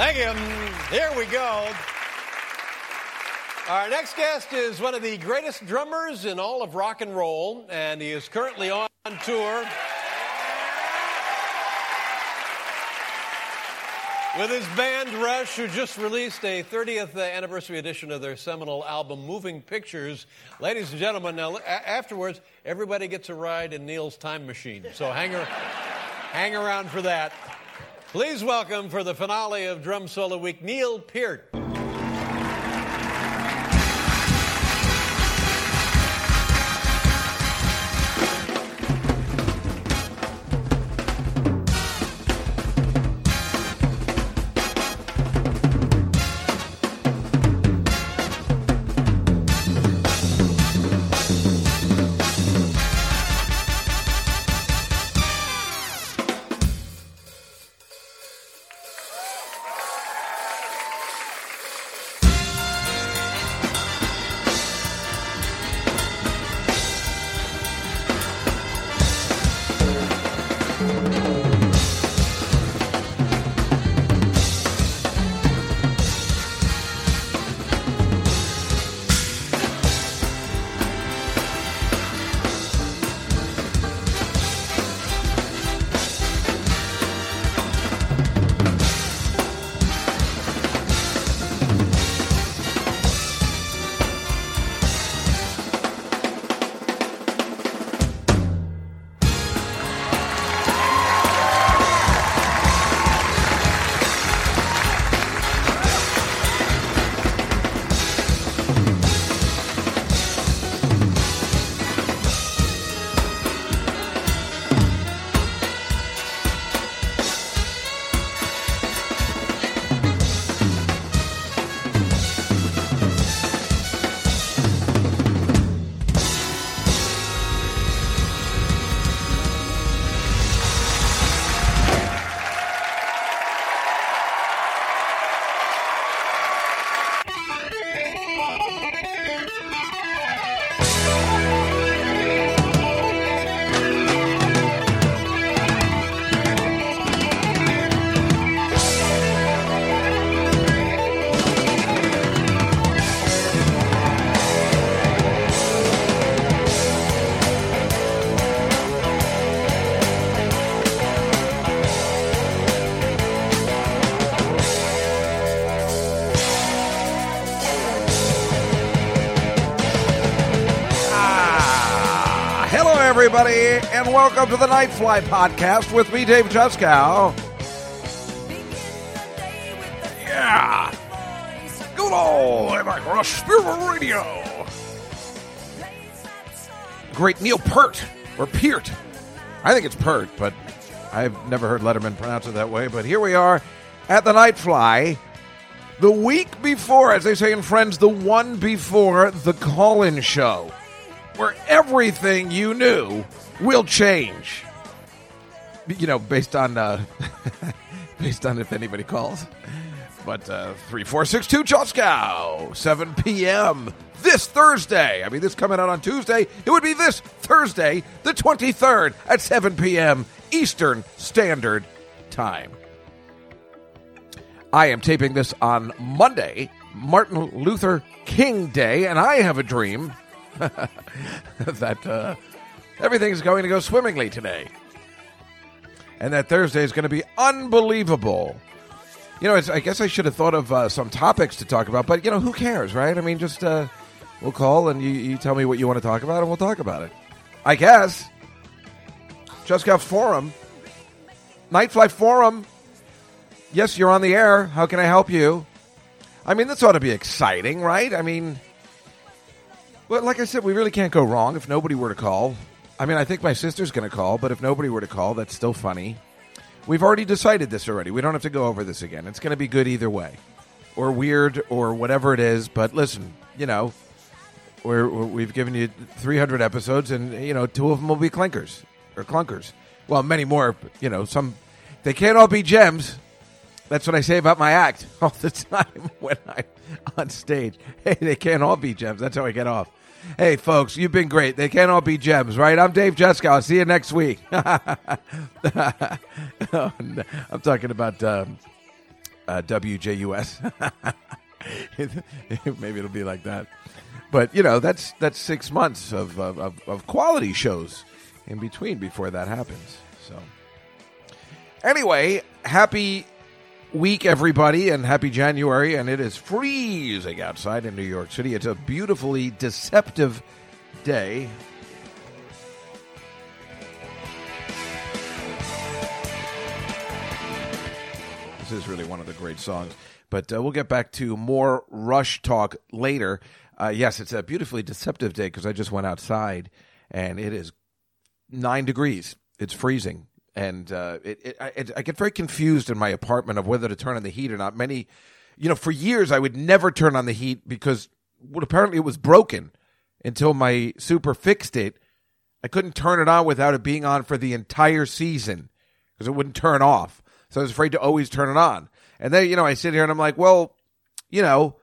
Thank you. Mm, here we go. Our next guest is one of the greatest drummers in all of rock and roll, and he is currently on tour with his band Rush, who just released a 30th anniversary edition of their seminal album, Moving Pictures. Ladies and gentlemen, now afterwards, everybody gets a ride in Neil's time machine, so hang, hang around for that. Please welcome for the finale of Drum Solo Week, Neil Peart. And welcome to the Nightfly Podcast with me, Dave Juskow. Yeah. Good old Rush Spirit Radio. Great Neil Pert, or Peart. I think it's Pert, but I've never heard Letterman pronounce it that way. But here we are at the Nightfly. The week before, as they say in Friends, the one before the call in show, where everything you knew will change. You know, based on uh, based on if anybody calls. But uh, three four six two Juskow, seven p.m. this Thursday. I mean, this coming out on Tuesday. It would be this Thursday, the twenty third, at seven p.m. Eastern Standard Time. I am taping this on Monday, Martin Luther King Day, and I have a dream that uh, everything's going to go swimmingly today. And that Thursday is going to be unbelievable. You know, I guess I should have thought of uh, some topics to talk about, but, you know, who cares, right? I mean, just uh, we'll call and you, you tell me what you want to talk about, and we'll talk about it. I guess. Just got Forum. Nightfly Forum. Yes, you're on the air. How can I help you? I mean, this ought to be exciting, right? I mean, well, like I said, we really can't go wrong if nobody were to call. I mean, I think my sister's going to call, but if nobody were to call, that's still funny. We've already decided this already. We don't have to go over this again. It's going to be good either way, or weird, or whatever it is. But listen, you know, we're, we've given you 300 episodes, and you know, two of them will be clinkers or clunkers. Well, many more. You know, some they can't all be gems. That's what I say about my act all the time when I'm on stage. Hey, they can't all be gems. That's how I get off. Hey, folks, you've been great. They can't all be gems, right? I'm Dave Juskow. I'll see you next week. Oh. I'm talking about um, uh, WJUS. Maybe it'll be like that. But you know, that's that's six months of, of, of quality shows in between before that happens. So anyway, happy week, everybody, and happy January. And it is freezing outside in New York City. It's a beautifully deceptive day. This is really one of the great songs. But uh, we'll get back to more Rush talk later. Uh, yes, it's a beautifully deceptive day because I just went outside and it is nine degrees. It's freezing. And uh, it, it, I, it, I get very confused in my apartment of whether to turn on the heat or not. Many, you know, for years I would never turn on the heat because well, apparently it was broken until my super fixed it. I couldn't turn it on without it being on for the entire season because it wouldn't turn off. So I was afraid to always turn it on. And then, you know, I sit here and I'm like, well, you know,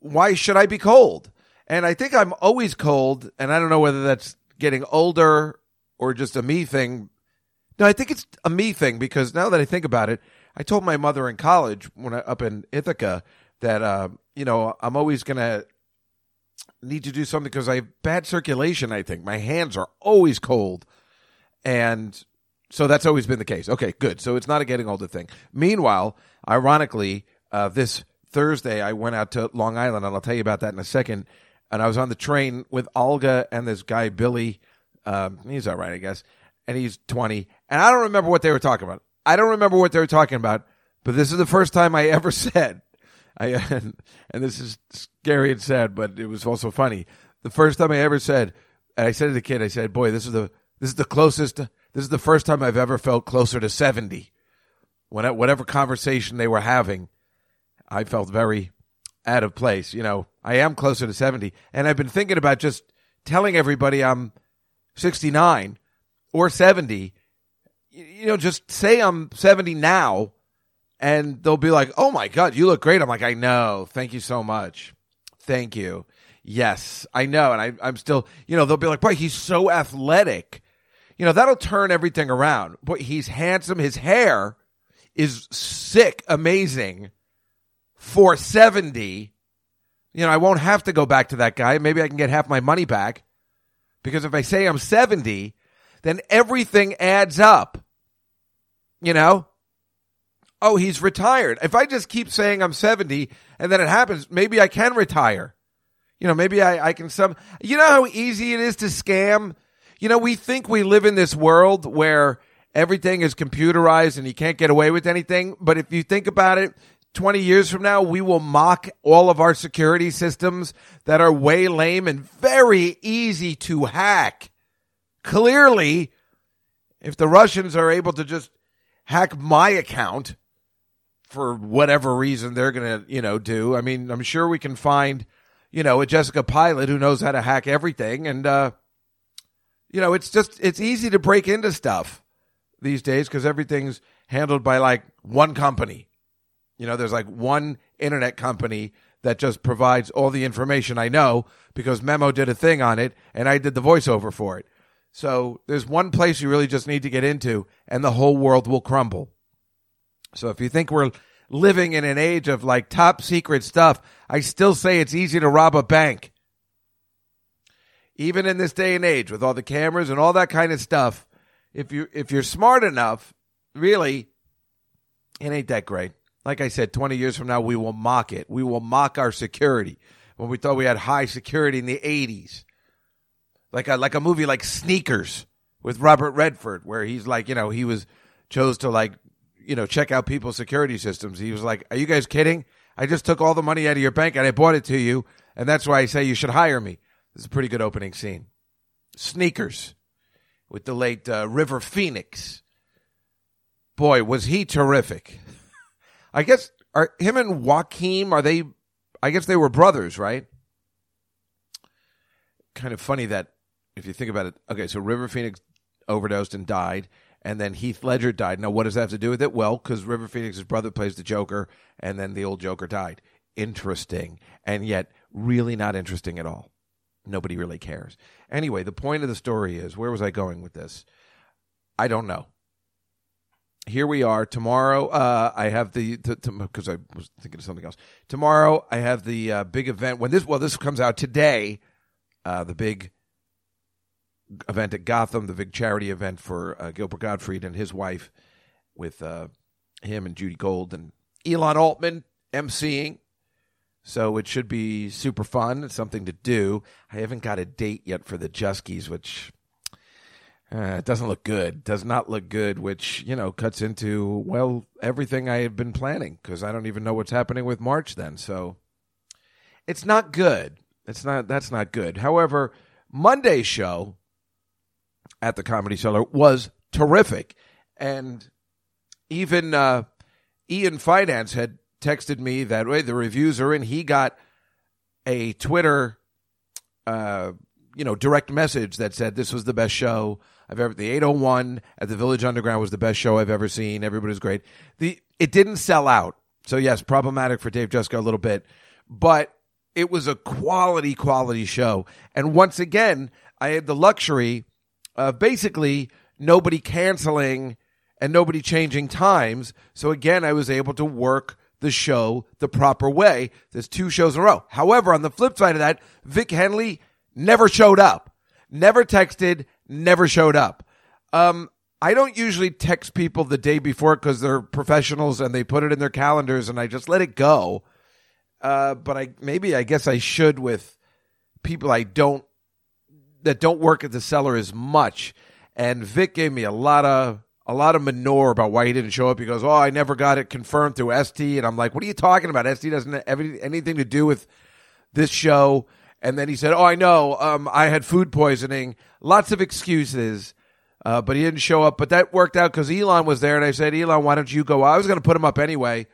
why should I be cold? And I think I'm always cold, and I don't know whether that's getting older or just a me thing. No, I think it's a me thing because now that I think about it, I told my mother in college when I up in Ithaca that uh, you know I'm always gonna need to do something because I have bad circulation. I think my hands are always cold, and so that's always been the case. Okay, good. So it's not a getting older thing. Meanwhile, ironically, uh, this Thursday I went out to Long Island, and I'll tell you about that in a second. And I was on the train with Olga and this guy Billy. Um, he's all right, I guess, and he's twenty. And I don't remember what they were talking about. I don't remember what they were talking about. But this is the first time I ever said, I and, and this is scary and sad, but it was also funny. The first time I ever said, and I said to the kid, I said, "Boy, this is the this is the closest." This is the first time I've ever felt closer to 70. When whatever conversation they were having, I felt very out of place. You know, I am closer to 70. And I've been thinking about just telling everybody I'm 69 or 70. You know, just say I'm 70 now and they'll be like, oh my God, you look great. I'm like, I know. Thank you so much. Thank you. Yes, I know. And I, I'm still, you know, they'll be like, boy, he's so athletic you know, that'll turn everything around. But he's handsome. His hair is sick, amazing for 70. You know, I won't have to go back to that guy. Maybe I can get half my money back. Because if I say I'm 70, then everything adds up. You know? Oh, he's retired. If I just keep saying I'm 70 and then it happens, maybe I can retire. You know, maybe I, I can some. You know how easy it is to scam you know, we think we live in this world where everything is computerized and you can't get away with anything. But if you think about it, 20 years from now, we will mock all of our security systems that are way lame and very easy to hack. Clearly, if the Russians are able to just hack my account for whatever reason they're going to, you know, do, I mean, I'm sure we can find, you know, a Jessica Pilot who knows how to hack everything and, uh, you know, it's just it's easy to break into stuff these days because everything's handled by like one company. You know, there's like one internet company that just provides all the information I know because Memo did a thing on it and I did the voiceover for it. So there's one place you really just need to get into and the whole world will crumble. So if you think we're living in an age of like top secret stuff, I still say it's easy to rob a bank even in this day and age with all the cameras and all that kind of stuff, if you if you're smart enough, really, it ain't that great. Like I said, 20 years from now, we will mock it. We will mock our security when we thought we had high security in the 80s. Like a, like a movie like Sneakers with Robert Redford, where he's like, you know, he was chose to like, you know, check out people's security systems. He was like, Are you guys kidding? I just took all the money out of your bank and I bought it to you. And that's why I say you should hire me. This is a pretty good opening scene. Sneakers with the late uh, River Phoenix. Boy, was he terrific. I guess are him and Joaquin are they I guess they were brothers, right? Kind of funny that if you think about it. Okay, so River Phoenix overdosed and died, and then Heath Ledger died. Now, what does that have to do with it? Well, because River Phoenix's brother plays the Joker, and then the old Joker died. Interesting, and yet really not interesting at all nobody really cares. Anyway, the point of the story is where was I going with this? I don't know. here we are. Tomorrow, uh, I have the because I was thinking of something else. Tomorrow, I have the uh, big event. When this well, this comes out today. Uh, the big event at Gotham, the big charity event for uh, Gilbert Gottfried and his wife, with uh, him and Judy Gold and Elon Altman emceeing. So it should be super fun. It's something to do. I haven't got a date yet for the Juskies, which uh, it doesn't look good. Does not look good, which, you know, cuts into, well, everything I had been planning because I don't even know what's happening with March then. So it's not good. It's not, that's not good. However, Monday's show at the Comedy Cellar was terrific. And even uh, Ian Fidance had texted me that way the reviews are in. He got a Twitter, uh, you know, direct message that said this was the best show I've ever. The 801 at the Village Underground was the best show I've ever seen. Everybody was great. The it didn't sell out, so yes, problematic for Dave Jessica a little bit, but it was a quality, quality show. And once again, I had the luxury of basically nobody canceling and nobody changing times. So again, I was able to work the show the proper way. There's two shows in a row. However, on the flip side of that, Vic Henley never showed up, never texted, never showed up. Um, I don't usually text people the day before because they're professionals and they put it in their calendars and I just let it go. Uh, but I maybe I guess I should with people I don't that don't work at the cellar as much. And Vic gave me a lot of a lot of manure about why he didn't show up. He goes, "Oh, I never got it confirmed through ST," and I'm like, "What are you talking about? ST doesn't have anything to do with this show." And then he said, "Oh, I know. Um, I had food poisoning. Lots of excuses." Uh, but he didn't show up. But that worked out because Elon was there, and I said, "Elon, why don't you go?" I was going to put him up anyway,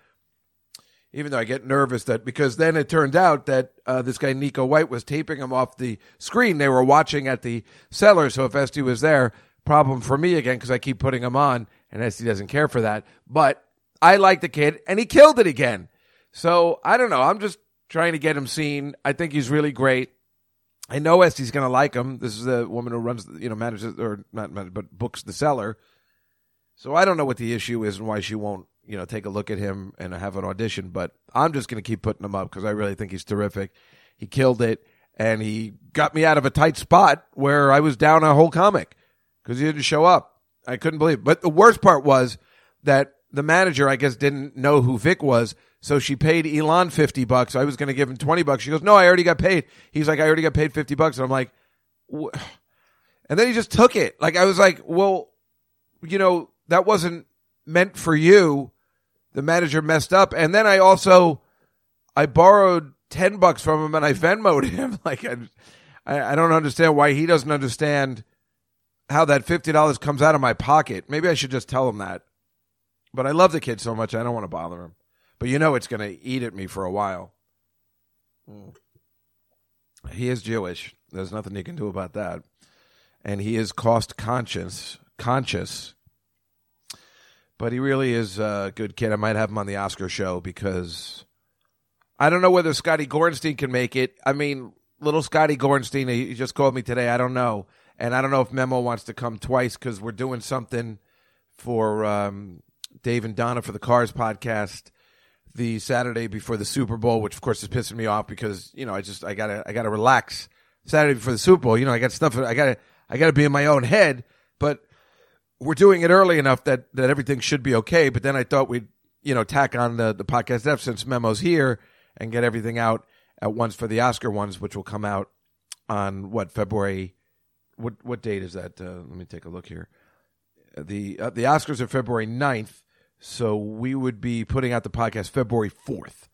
even though I get nervous that because then it turned out that uh, this guy Nico White was taping him off the screen. They were watching at the cellar, so if Esty was there, problem for me again because I keep putting him on, and Esty doesn't care for that. But I like the kid, and he killed it again. So I don't know. I'm just trying to get him seen. I think he's really great. I know Esty's going to like him. This is the woman who runs, you know, manages or not, manages, but books the cellar. So I don't know what the issue is and why she won't, you know, take a look at him and have an audition. But I'm just going to keep putting him up because I really think he's terrific. He killed it, and he got me out of a tight spot where I was down a whole comic because he didn't show up. I couldn't believe. It. But the worst part was that the manager, I guess, didn't know who Vic was, so she paid Elon fifty bucks. I was going to give him twenty bucks. She goes, "No, I already got paid." He's like, "I already got paid fifty bucks," and I'm like, and then he just took it. Like I was like, "Well, you know, that wasn't meant for you." The manager messed up, and then I also I borrowed ten bucks from him and I Venmoed him. like I, I don't understand why he doesn't understand how that fifty dollars comes out of my pocket. Maybe I should just tell him that. But I love the kid so much I don't want to bother him. But you know it's going to eat at me for a while. Mm. He is Jewish. There's nothing you can do about that. And he is cost conscious, conscious. But he really is a good kid. I might have him on the Oscar show because I don't know whether Scotty Gorenstein can make it. I mean, little Scotty Gorenstein, he just called me today. I don't know. And I don't know if Memo wants to come twice because we're doing something for um, Dave and Donna for the Cars podcast the Saturday before the Super Bowl, which of course is pissing me off because you know I just I gotta I gotta relax Saturday before the Super Bowl. You know I got stuff I gotta I gotta be in my own head, but we're doing it early enough that that everything should be okay. But then I thought we'd you know tack on the the podcast F since Memo's here and get everything out at once for the Oscar ones, which will come out on what February what what date is that? Uh, let me take a look here. The uh, the Oscars are February 9th, so we would be putting out the podcast February 4th.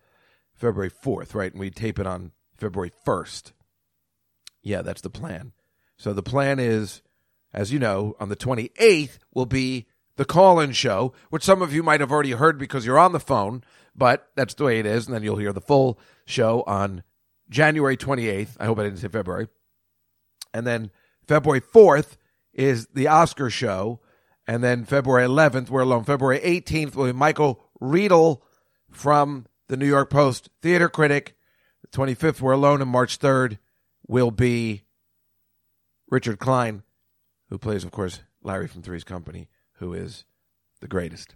February 4th, right? And we tape it on February 1st. Yeah, that's the plan. So the plan is as you know, on the 28th will be the call-in show, which some of you might have already heard because you're on the phone, but that's the way it is and then you'll hear the full show on January 28th. I hope I didn't say February. And then February 4th is the Oscar show. And then February 11th, we're alone. February 18th will be Michael Riedel from the New York Post theater critic. The 25th, we're alone. And March 3rd will be Richard Klein, who plays, of course, Larry from Three's Company, who is the greatest.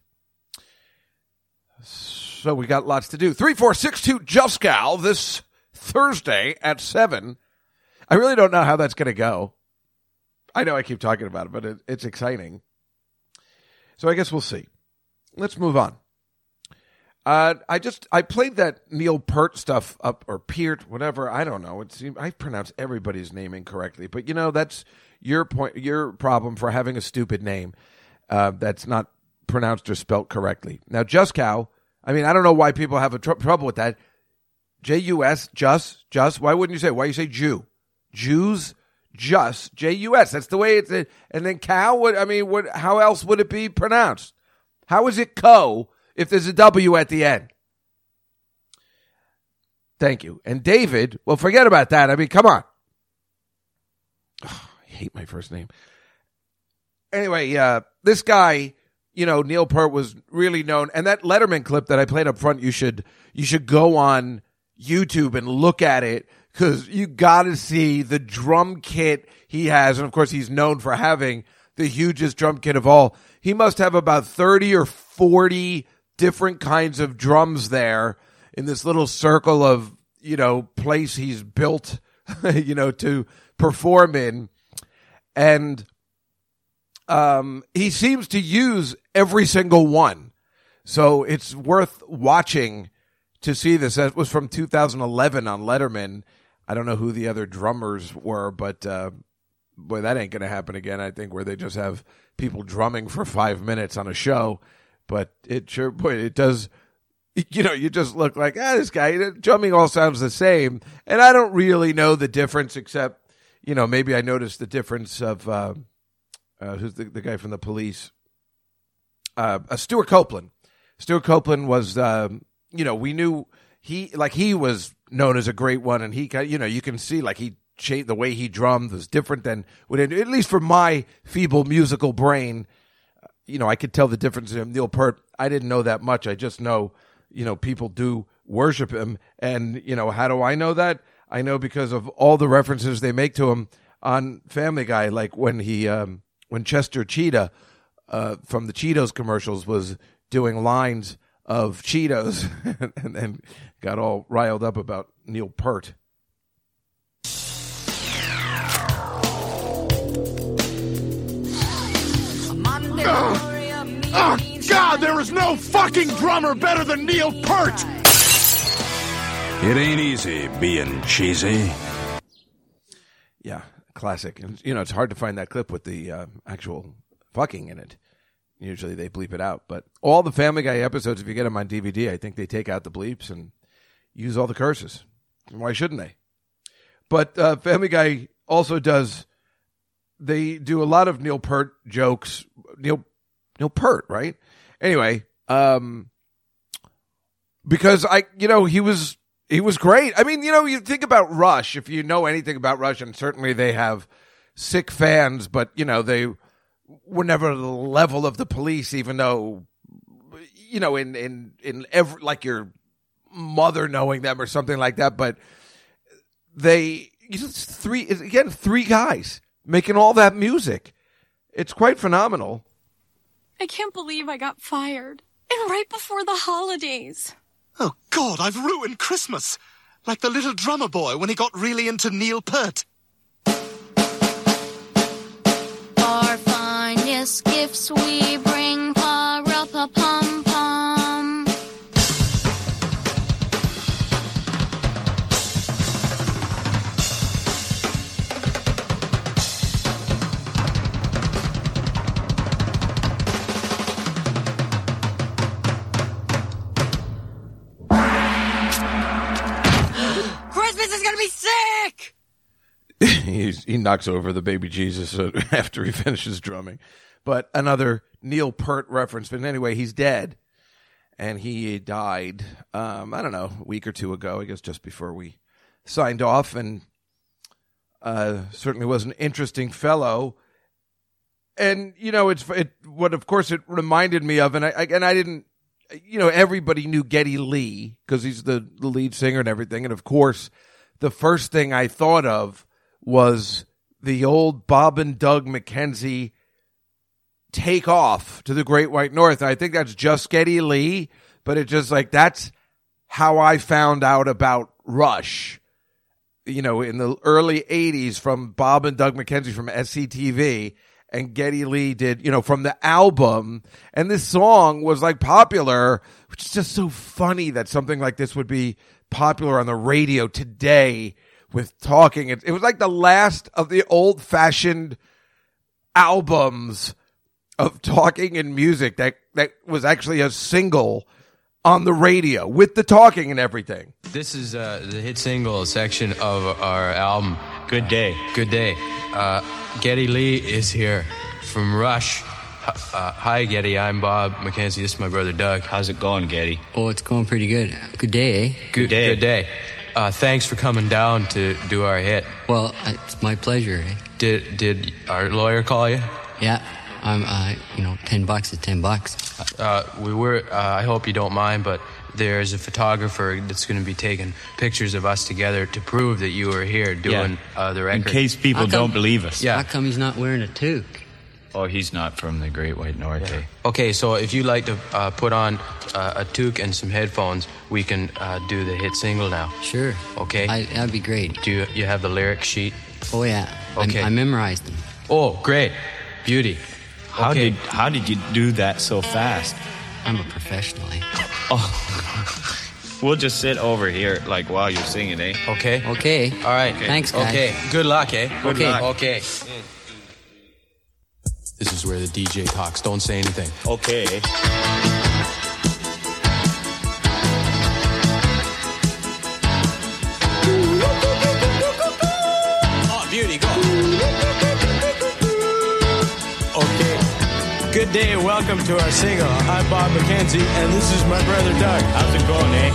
So we got lots to do. 3462 Juskow this Thursday at 7. I really don't know how that's going to go. I know I keep talking about it, but it, it's exciting. So I guess we'll see. Let's move on. Uh, I just I played that Neil Peart stuff up or Peart, whatever. I don't know. It's I pronounce everybody's name incorrectly, but you know that's your point, your problem for having a stupid name uh, that's not pronounced or spelt correctly. Now, Just Cow. I mean, I don't know why people have a tr- trouble with that. J U S, just, just. Why wouldn't you say? Why you say Jew? Jews, just, J U S. That's the way it's. It, And then cow. What I mean, what? How else would it be pronounced? How is it co? if there's a W at the end. Thank you. And David, well, forget about that. I mean, come on. Hate my first name. Anyway, uh, this guy, you know, Neil Peart was really known, and that Letterman clip that I played up front, you should you should go on YouTube and look at it because you got to see the drum kit he has, and of course, he's known for having the hugest drum kit of all. He must have about thirty or forty different kinds of drums there in this little circle of you know place he's built you know to perform in and um he seems to use every single one so it's worth watching to see this that was from 2011 on letterman i don't know who the other drummers were but uh boy that ain't gonna happen again i think where they just have people drumming for five minutes on a show but it sure, boy, it does. You know, you just look like ah, this guy. Drumming all sounds the same, and I don't really know the difference, except you know maybe I noticed the difference of uh, uh, who's the, the guy from the police, uh, uh Stewart Copeland. Stewart Copeland was, um, you know, we knew he like he was known as a great one, and he, you know, you can see like he changed the way he drummed was different than at least for my feeble musical brain you know, I could tell the difference in him. Neil Peart, I didn't know that much. I just know, you know, people do worship him. And, you know, how do I know that? I know because of all the references they make to him on Family Guy, like when he, um, when Chester Cheetah uh, from the Cheetos commercials was doing lines of Cheetos and then got all riled up about Neil Pert. Oh, God, there is no fucking drummer better than Neil Peart! It ain't easy being cheesy. Yeah, classic. And, you know, it's hard to find that clip with the uh, actual fucking in it. Usually they bleep it out. But all the Family Guy episodes, if you get them on DVD, I think they take out the bleeps and use all the curses. Why shouldn't they? But uh, Family Guy also does they do a lot of Neil Peart jokes. Neil Neil Peart, right? Anyway, um, because I, you know, he was he was great. I mean, you know, you think about Rush. If you know anything about Rush, and certainly they have sick fans, but you know they were never the level of the police, even though you know in in in every like your mother knowing them or something like that. But they three again three guys making all that music. It's quite phenomenal. I can't believe I got fired. And right before the holidays. Oh, God, I've ruined Christmas. Like the little drummer boy when he got really into Neil Peart. Our finest gifts we bring, he knocks over the baby Jesus after he finishes drumming. But another Neil Peart reference. But anyway, he's dead. And he died, um, I don't know, a week or two ago, I guess just before we signed off. And uh, certainly was an interesting fellow. And, you know, it's it, what, of course, it reminded me of, and I, I and I didn't you know, everybody knew Geddy Lee because he's the, the lead singer and everything. And of course, the first thing I thought of was the old Bob and Doug McKenzie take off to the Great White North. I think that's just Geddy Lee, but it's just like that's how I found out about Rush. You know, in the early '80s, from Bob and Doug McKenzie from SCTV, and Geddy Lee did, you know, from the album. And this song was like popular, which is just so funny that something like this would be popular on the radio today with talking. It, it was like the last of the old fashioned albums of talking and music that, that was actually a single on the radio with the talking and everything. This is uh, the hit single section of our album. Good day. Good day. Uh, Geddy Lee is here from Rush. Uh, hi, Geddy. I'm Bob McKenzie. This is my brother Doug. How's it going, Geddy? Oh, it's going pretty good. Good day, eh? Good, day. Good day. Uh, thanks for coming down to do our hit. Well, it's my pleasure, eh? Did did our lawyer call you? Yeah. I'm, uh, you know, ten bucks is ten bucks. Uh, we were. Uh, I hope you don't mind, but there's a photographer that's going to be taking pictures of us together to prove that you were here doing uh, the record. In case people come- don't believe us. Yeah. How come he's not wearing a toque? Oh, he's not from the Great White North, eh? Okay, so if you'd like to uh, put on uh, a toque and some headphones, we can uh, do the hit single now. Sure. Okay. I, that'd be great. Do you, you have the lyric sheet? Oh yeah. I- Okay. I, memorized them. Oh, great. Beauty. How Okay. did how did you do that so fast? I'm a professional, eh? We'll just sit over here like while you're singing, eh? Okay. Okay. All right. Thanks, guys. Okay. Good luck, eh? Good Okay. luck. Okay. This is where the DJ talks. Don't say anything. Okay. Oh, beauty, go. Okay. Good day and welcome to our single. I'm Bob McKenzie, and this is my brother Doug. How's it going, eh?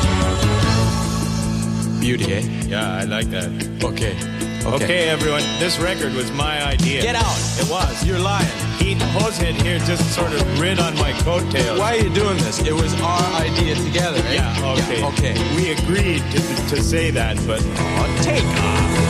Beauty, eh? Yeah, I like that. Okay. Okay, everyone, this record was my idea. Get out. It was. You're lying. He Hosehead here just sort of rid on my coattails. Why are you doing this? It was our idea together, eh? Yeah, okay. okay. We agreed to, to say that, but oh, take off.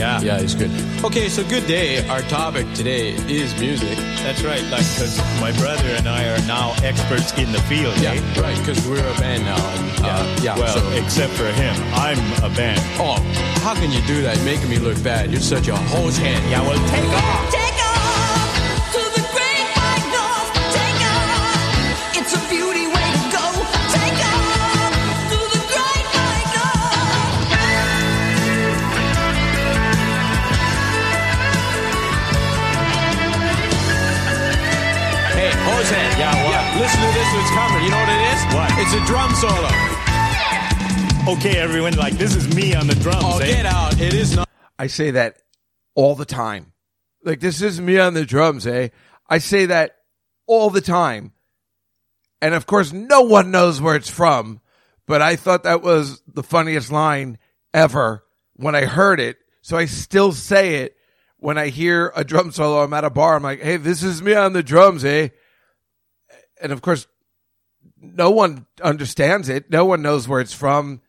Yeah. Yeah, he's good. Okay, so good day. Our topic today is music. That's right, like, because my brother and I are now experts in the field, Yeah, eh? right, because we're a band now. And, uh, yeah, Well, so- except for him. I'm a band. oh, how can you do that making me look bad? You're such a hose head. Yeah, well, take off. Take listen to this one's coming. You know what it is? What? It's a drum solo. Okay, everyone, like, this is me on the drums, Oh, eh? get out. It is not. I say that all the time. Like this is me on the drums, eh? I say that all the time. And of course, no one knows where it's from, but I thought that was the funniest line ever when I heard it. So I still say it when I hear a drum solo. I'm at a bar. I'm like, Hey, this is me on the drums, eh? And of course, no one understands it. No one knows where it's from.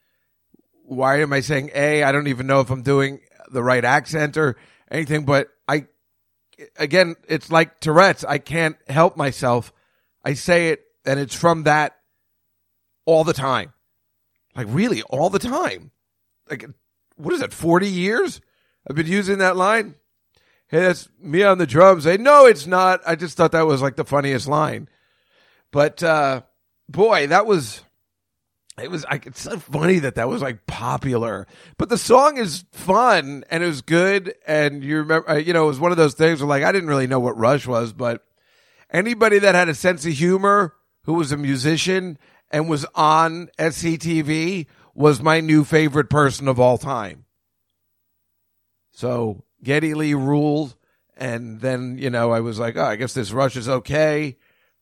Why am I saying A? I don't even know if I'm doing the right accent or anything, but I, again, it's like Tourette's. I can't help myself. I say it and it's from that all the time. Like really all the time. Like, what is that? 40 years I've been using that line. Hey, that's me on the drums. Hey, no, it's not. I just thought that was like the funniest line. But, uh, boy, that was, it was like it's so funny that that was like popular. But the song is fun and it was good and you remember uh, you know it was one of those things where like i didn't really know what rush was but anybody that had a sense of humor who was a musician and was on sctv was my new favorite person of all time. So Geddy Lee ruled and then you know i was like oh i guess this rush is okay.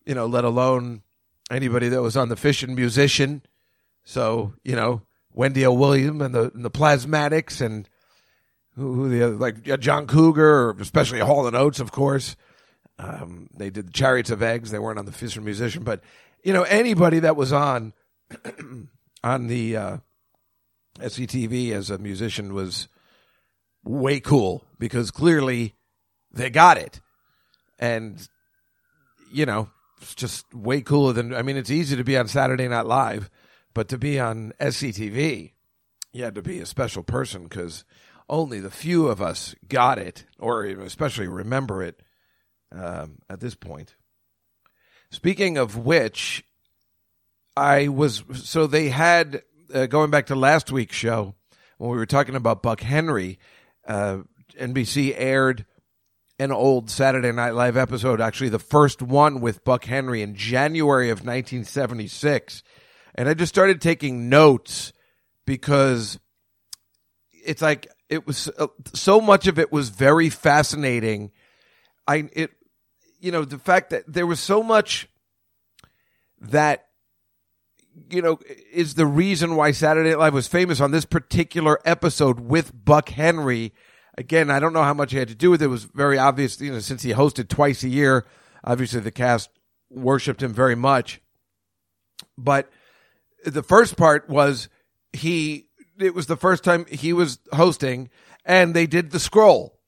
You know let alone anybody that was on the Fishin' Musician so you know Wendy O. William and the and the Plasmatics and who, who the other, like John Cougar, or especially Hall and Oates, of course. Um, they did the Chariots of Eggs. They weren't on the Fishin' Musician, but you know anybody that was on on the uh, SCTV as a musician was way cool because clearly they got it. And, you know, just way cooler than, I mean, it's easy to be on Saturday Night Live, but to be on SCTV, you had to be a special person because only the few of us got it, or especially remember it um, at this point. Speaking of which, I was so they had uh, going back to last week's show when we were talking about Buck Henry. Uh, NBC aired an old Saturday Night Live episode, actually the first one with Buck Henry in January of 1976, and I just started taking notes because it's like it was uh, so much of it was very fascinating. I it you know the fact that there was so much that you know is the reason why Saturday Night Live was famous on this particular episode with Buck Henry. Again, I don't know how much he had to do with it. It was very obvious, you know, since he hosted twice a year. Obviously, the cast worshipped him very much. But the first part was he. It was the first time he was hosting, and they did the scroll.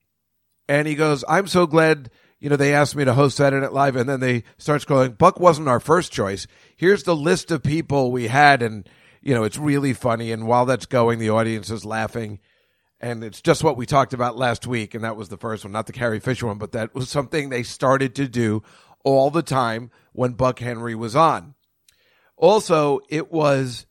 And he goes, "I'm so glad." you know, they asked me to host Saturday Night Live, and then they start scrolling. Buck wasn't our first choice. Here's the list of people we had, and you know, it's really funny. And while that's going, the audience is laughing, and it's just what we talked about last week, and that was the first one, not the Carrie Fisher one, but that was something they started to do all the time when Buck Henry was on. Also, it was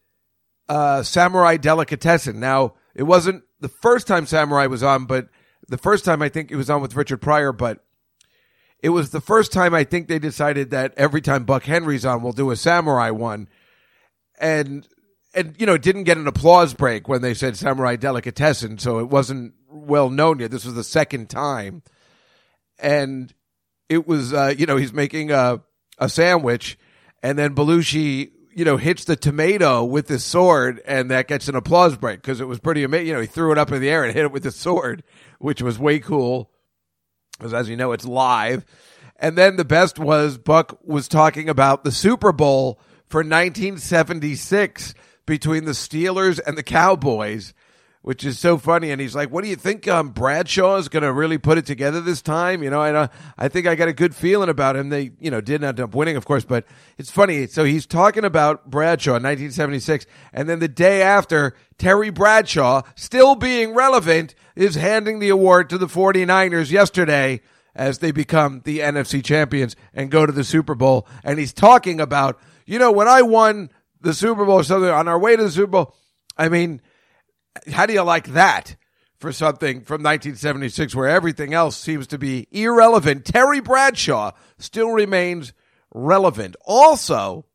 uh, Samurai Delicatessen. Now, it wasn't the first time Samurai was on, but the first time I think it was on with Richard Pryor, but it was the first time I think they decided that every time Buck Henry's on, we'll do a samurai one. And, and, you know, it didn't get an applause break when they said samurai delicatessen. So it wasn't well known yet. This was the second time. And it was, uh, you know, he's making a, a sandwich and then Belushi, you know, hits the tomato with his sword and that gets an applause break because it was pretty amazing. You know, he threw it up in the air and hit it with his sword, which was way cool because as you know, it's live. And then the best was Buck was talking about the Super Bowl for 1976 between the Steelers and the Cowboys, which is so funny. And he's like, "What do you think? Um, Bradshaw is going to really put it together this time? You know, I, uh, I think I got a good feeling about him. They, you know, didn't end up winning, of course, but it's funny. So he's talking about Bradshaw in 1976, and then the day after, Terry Bradshaw, still being relevant, is handing the award to the 49ers yesterday as they become the NFC champions and go to the Super Bowl. And he's talking about, you know, when I won the Super Bowl or something on our way to the Super Bowl, I mean, how do you like that for something from 1976 where everything else seems to be irrelevant? Terry Bradshaw still remains relevant. Also,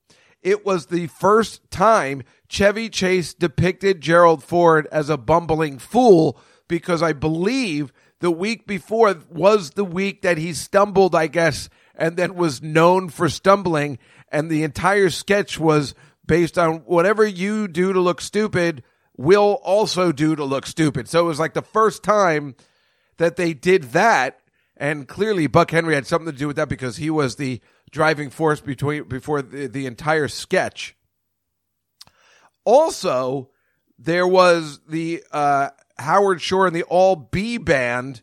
it was the first time Chevy Chase depicted Gerald Ford as a bumbling fool because I believe the week before was the week that he stumbled, I guess, and then was known for stumbling. And the entire sketch was based on whatever you do to look stupid, will also do to look stupid. So it was like the first time that they did that. And clearly Buck Henry had something to do with that because he was the driving force between before the, the entire sketch. Also, there was the uh, Howard Shore and the All Bee Band,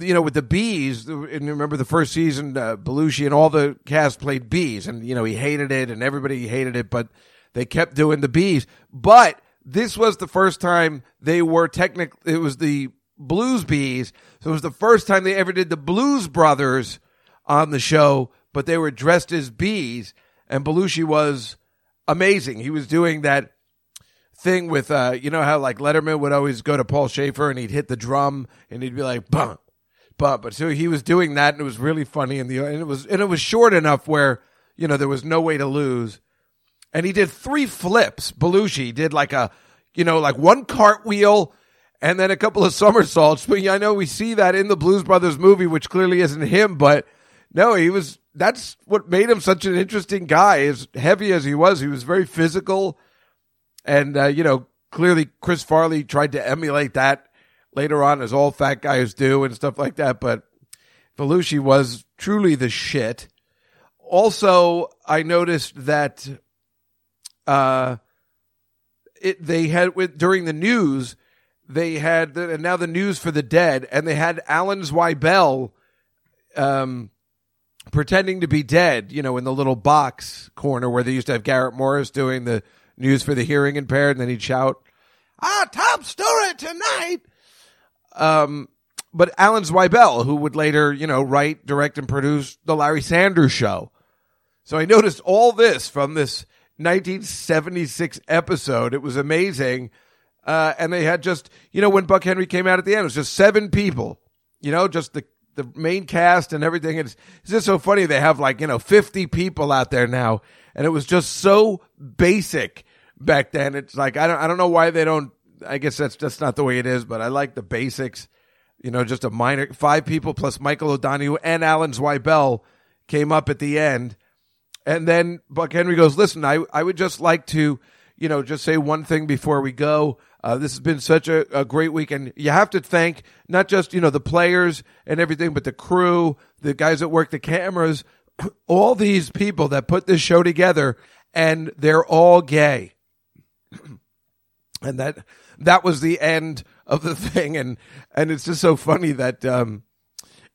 you know, with the bees. And remember the first season, uh, Belushi and all the cast played bees, and you know he hated it, and everybody hated it, but they kept doing the bees. But this was the first time they were technically. It was the Blues Bees, so it was the first time they ever did the Blues Brothers on the show, but they were dressed as bees, and Belushi was amazing. He was doing that thing with uh you know how like Letterman would always go to Paul Shaffer and he'd hit the drum and he'd be like bum bum but so he was doing that and it was really funny and the and it was and it was short enough where you know there was no way to lose. And he did three flips. Belushi did like a you know like one cartwheel and then a couple of somersaults. But I know we see that in the Blues Brothers movie which clearly isn't him but no he was that's what made him such an interesting guy as heavy as he was. He was very physical. And, uh, you know, clearly Chris Farley tried to emulate that later on, as all fat guys do and stuff like that. But Belushi was truly the shit. Also, I noticed that uh, it they had with during the news they had the, and now the news for the dead, and they had Alan Zweibel, um, pretending to be dead. You know, in the little box corner where they used to have Garrett Morris doing the news for the hearing impaired, and then he'd shout, "Ah, top story tonight." Um, but Alan Zweibel, who would later, you know, write, direct, and produce the Larry Sanders Show. So I noticed all this from this 1976 episode. It was amazing. Uh, and they had just, you know, when Buck Henry came out at the end, it was just seven people, you know, just the, the main cast and everything. It's, it's just so funny. They have like, you know, 50 people out there now. And it was just so basic back then. It's like, I don't, I don't know why they don't, I guess that's just not the way it is, but I like the basics, you know, just a minor, five people plus Michael O'Donoghue and Alan Zweibel came up at the end. And then Buck Henry goes, listen, I, I would just like to, you know, just say one thing before we go. Uh, this has been such a, a great weekend. you have to thank not just you know the players and everything, but the crew, the guys that work the cameras, all these people that put this show together, and they're all gay. and that that was the end of the thing, and and it's just so funny that um,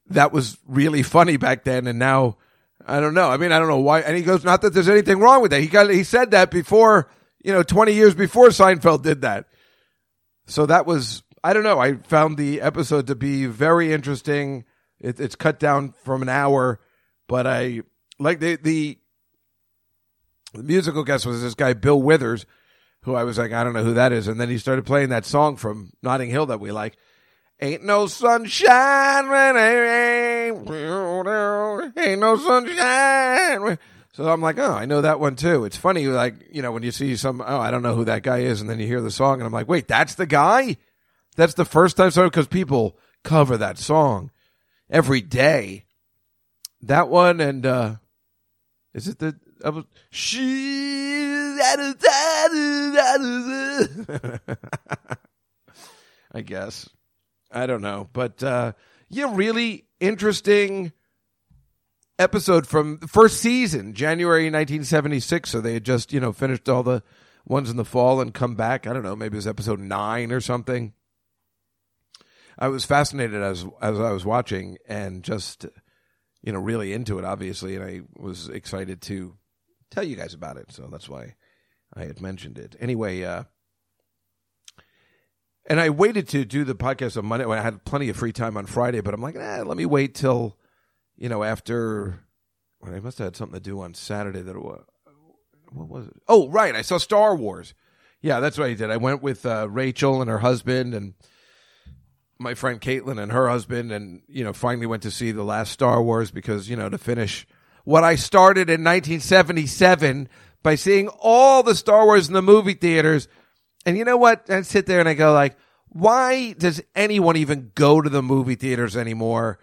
that was really funny back then, and now I don't know. I mean, I don't know why. And he goes, not that there's anything wrong with that. He got he said that before, you know, 20 years before Seinfeld did that. So that was, I don't know. I found the episode to be very interesting. It, it's cut down from an hour, but I like the, the, the musical guest was this guy, Bill Withers, who I was like, I don't know who that is. And then he started playing that song from Notting Hill that we like. Ain't no sunshine when it. Ain't no sunshine. So I'm like, oh, I know that one too. It's funny, like, you know, when you see some, oh, I don't know who that guy is, and then you hear the song, and I'm like, wait, that's the guy? That's the first time, so because people cover that song every day. That one, and, uh, is it the, uh, she, I guess. I don't know, but uh, yeah, really interesting episode from the first season, January 1976. So they had just you know finished all the ones in the fall and come back. I don't know, maybe it was episode nine or something. I was fascinated as as I was watching and just you know really into it, obviously, and I was excited to tell you guys about it. So that's why I had mentioned it. Anyway. uh and I waited to do the podcast on Monday when I had plenty of free time on Friday, but I'm like, eh, let me wait till, you know, after. Well, I must have had something to do on Saturday that was. What was it? Oh, right. I saw Star Wars. Yeah, that's what I did. I went with uh, Rachel and her husband and my friend Caitlin and her husband, and, you know, finally went to see the last Star Wars because, you know, to finish what I started in 1977 by seeing all the Star Wars in the movie theaters and you know what? I sit there and I go like, why does anyone even go to the movie theaters anymore?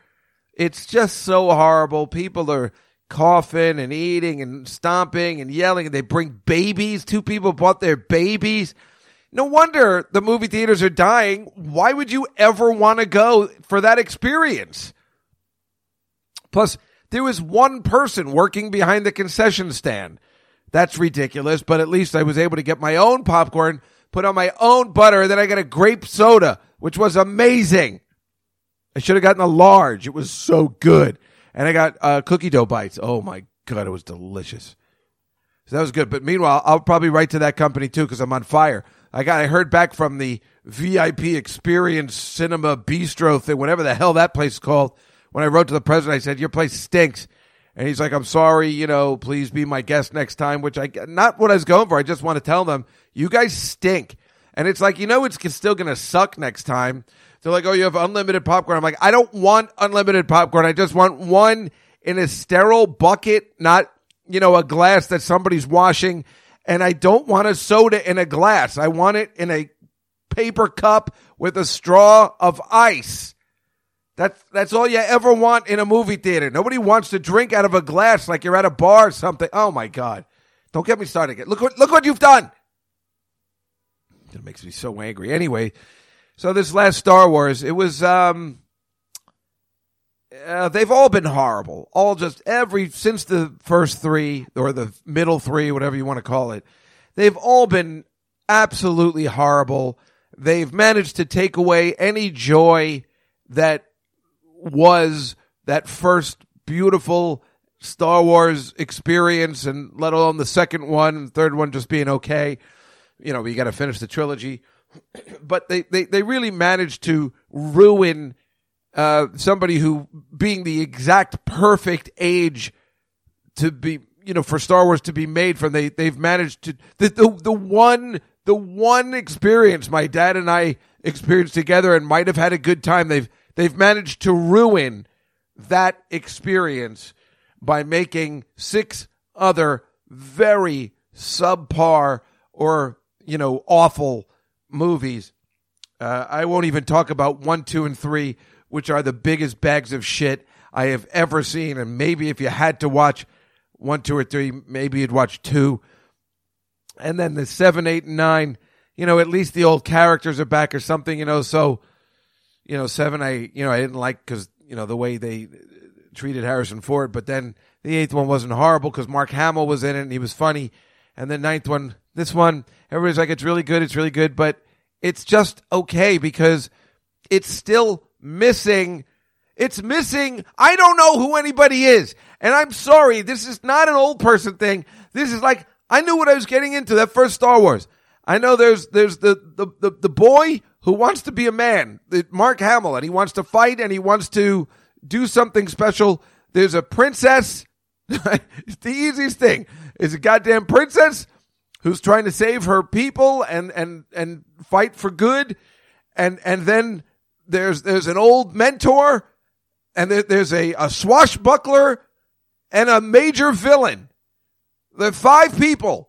It's just so horrible. People are coughing and eating and stomping and yelling and they bring babies. Two people bought their babies. No wonder the movie theaters are dying. Why would you ever want to go for that experience? Plus, there was one person working behind the concession stand. That's ridiculous, but at least I was able to get my own popcorn put on my own butter, and then I got a grape soda, which was amazing. I should have gotten a large. It was so good. And I got uh, cookie dough bites. Oh my god, it was delicious. So that was good. But meanwhile, I'll probably write to that company too because I'm on fire. I got I heard back from the VIP Experience Cinema Bistro thing, whatever the hell that place is called. When I wrote to the president, I said, "Your place stinks." And he's like, I'm sorry, you know, please be my guest next time, which I, not what I was going for. I just want to tell them, you guys stink. And it's like, you know, it's still going to suck next time. They're like, oh, you have unlimited popcorn. I'm like, I don't want unlimited popcorn. I just want one in a sterile bucket, not, you know, a glass that somebody's washing. And I don't want a soda in a glass. I want it in a paper cup with a straw of ice. That's that's all you ever want in a movie theater. Nobody wants to drink out of a glass like you're at a bar or something. Oh my god! Don't get me started again. Look what look what you've done. It makes me so angry. Anyway, so this last Star Wars, it was um uh, they've all been horrible. All just every since the first three or the middle three, whatever you want to call it. they've all been absolutely horrible. They've managed to take away any joy that was that first beautiful Star Wars experience, and let alone the second one, and third one just being okay. You know, you got to finish the trilogy, but they, they they really managed to ruin uh, somebody who being the exact perfect age to be you know for Star Wars to be made from they they've managed to the the, the one the one experience my dad and I experienced together and might have had a good time they've they've managed to ruin that experience by making six other very subpar or you know awful movies uh, I won't even talk about one, two, and three, which are the biggest bags of shit I have ever seen. And maybe if you had to watch one, two, or three, maybe you'd watch two. And then the seven, eight, and nine, you know, at least the old characters are back or something, you know. So, you know, seven, I, you know, I didn't like because, you know, the way they treated Harrison Ford. But then the eighth one wasn't horrible because Mark Hamill was in it and he was funny. And the ninth one, this one, everybody's like, it's really good, it's really good. But it's just okay because it's still missing. It's missing. I don't know who anybody is. And I'm sorry, this is not an old person thing. This is like, I knew what I was getting into that first Star Wars. I know there's, there's the, the, the, the boy who wants to be a man, Mark Hamill, and he wants to fight and he wants to do something special. There's a princess. it's the easiest thing. Is a goddamn princess who's trying to save her people and and and fight for good and and then there's there's an old mentor and there, there's a, a swashbuckler and a major villain the five people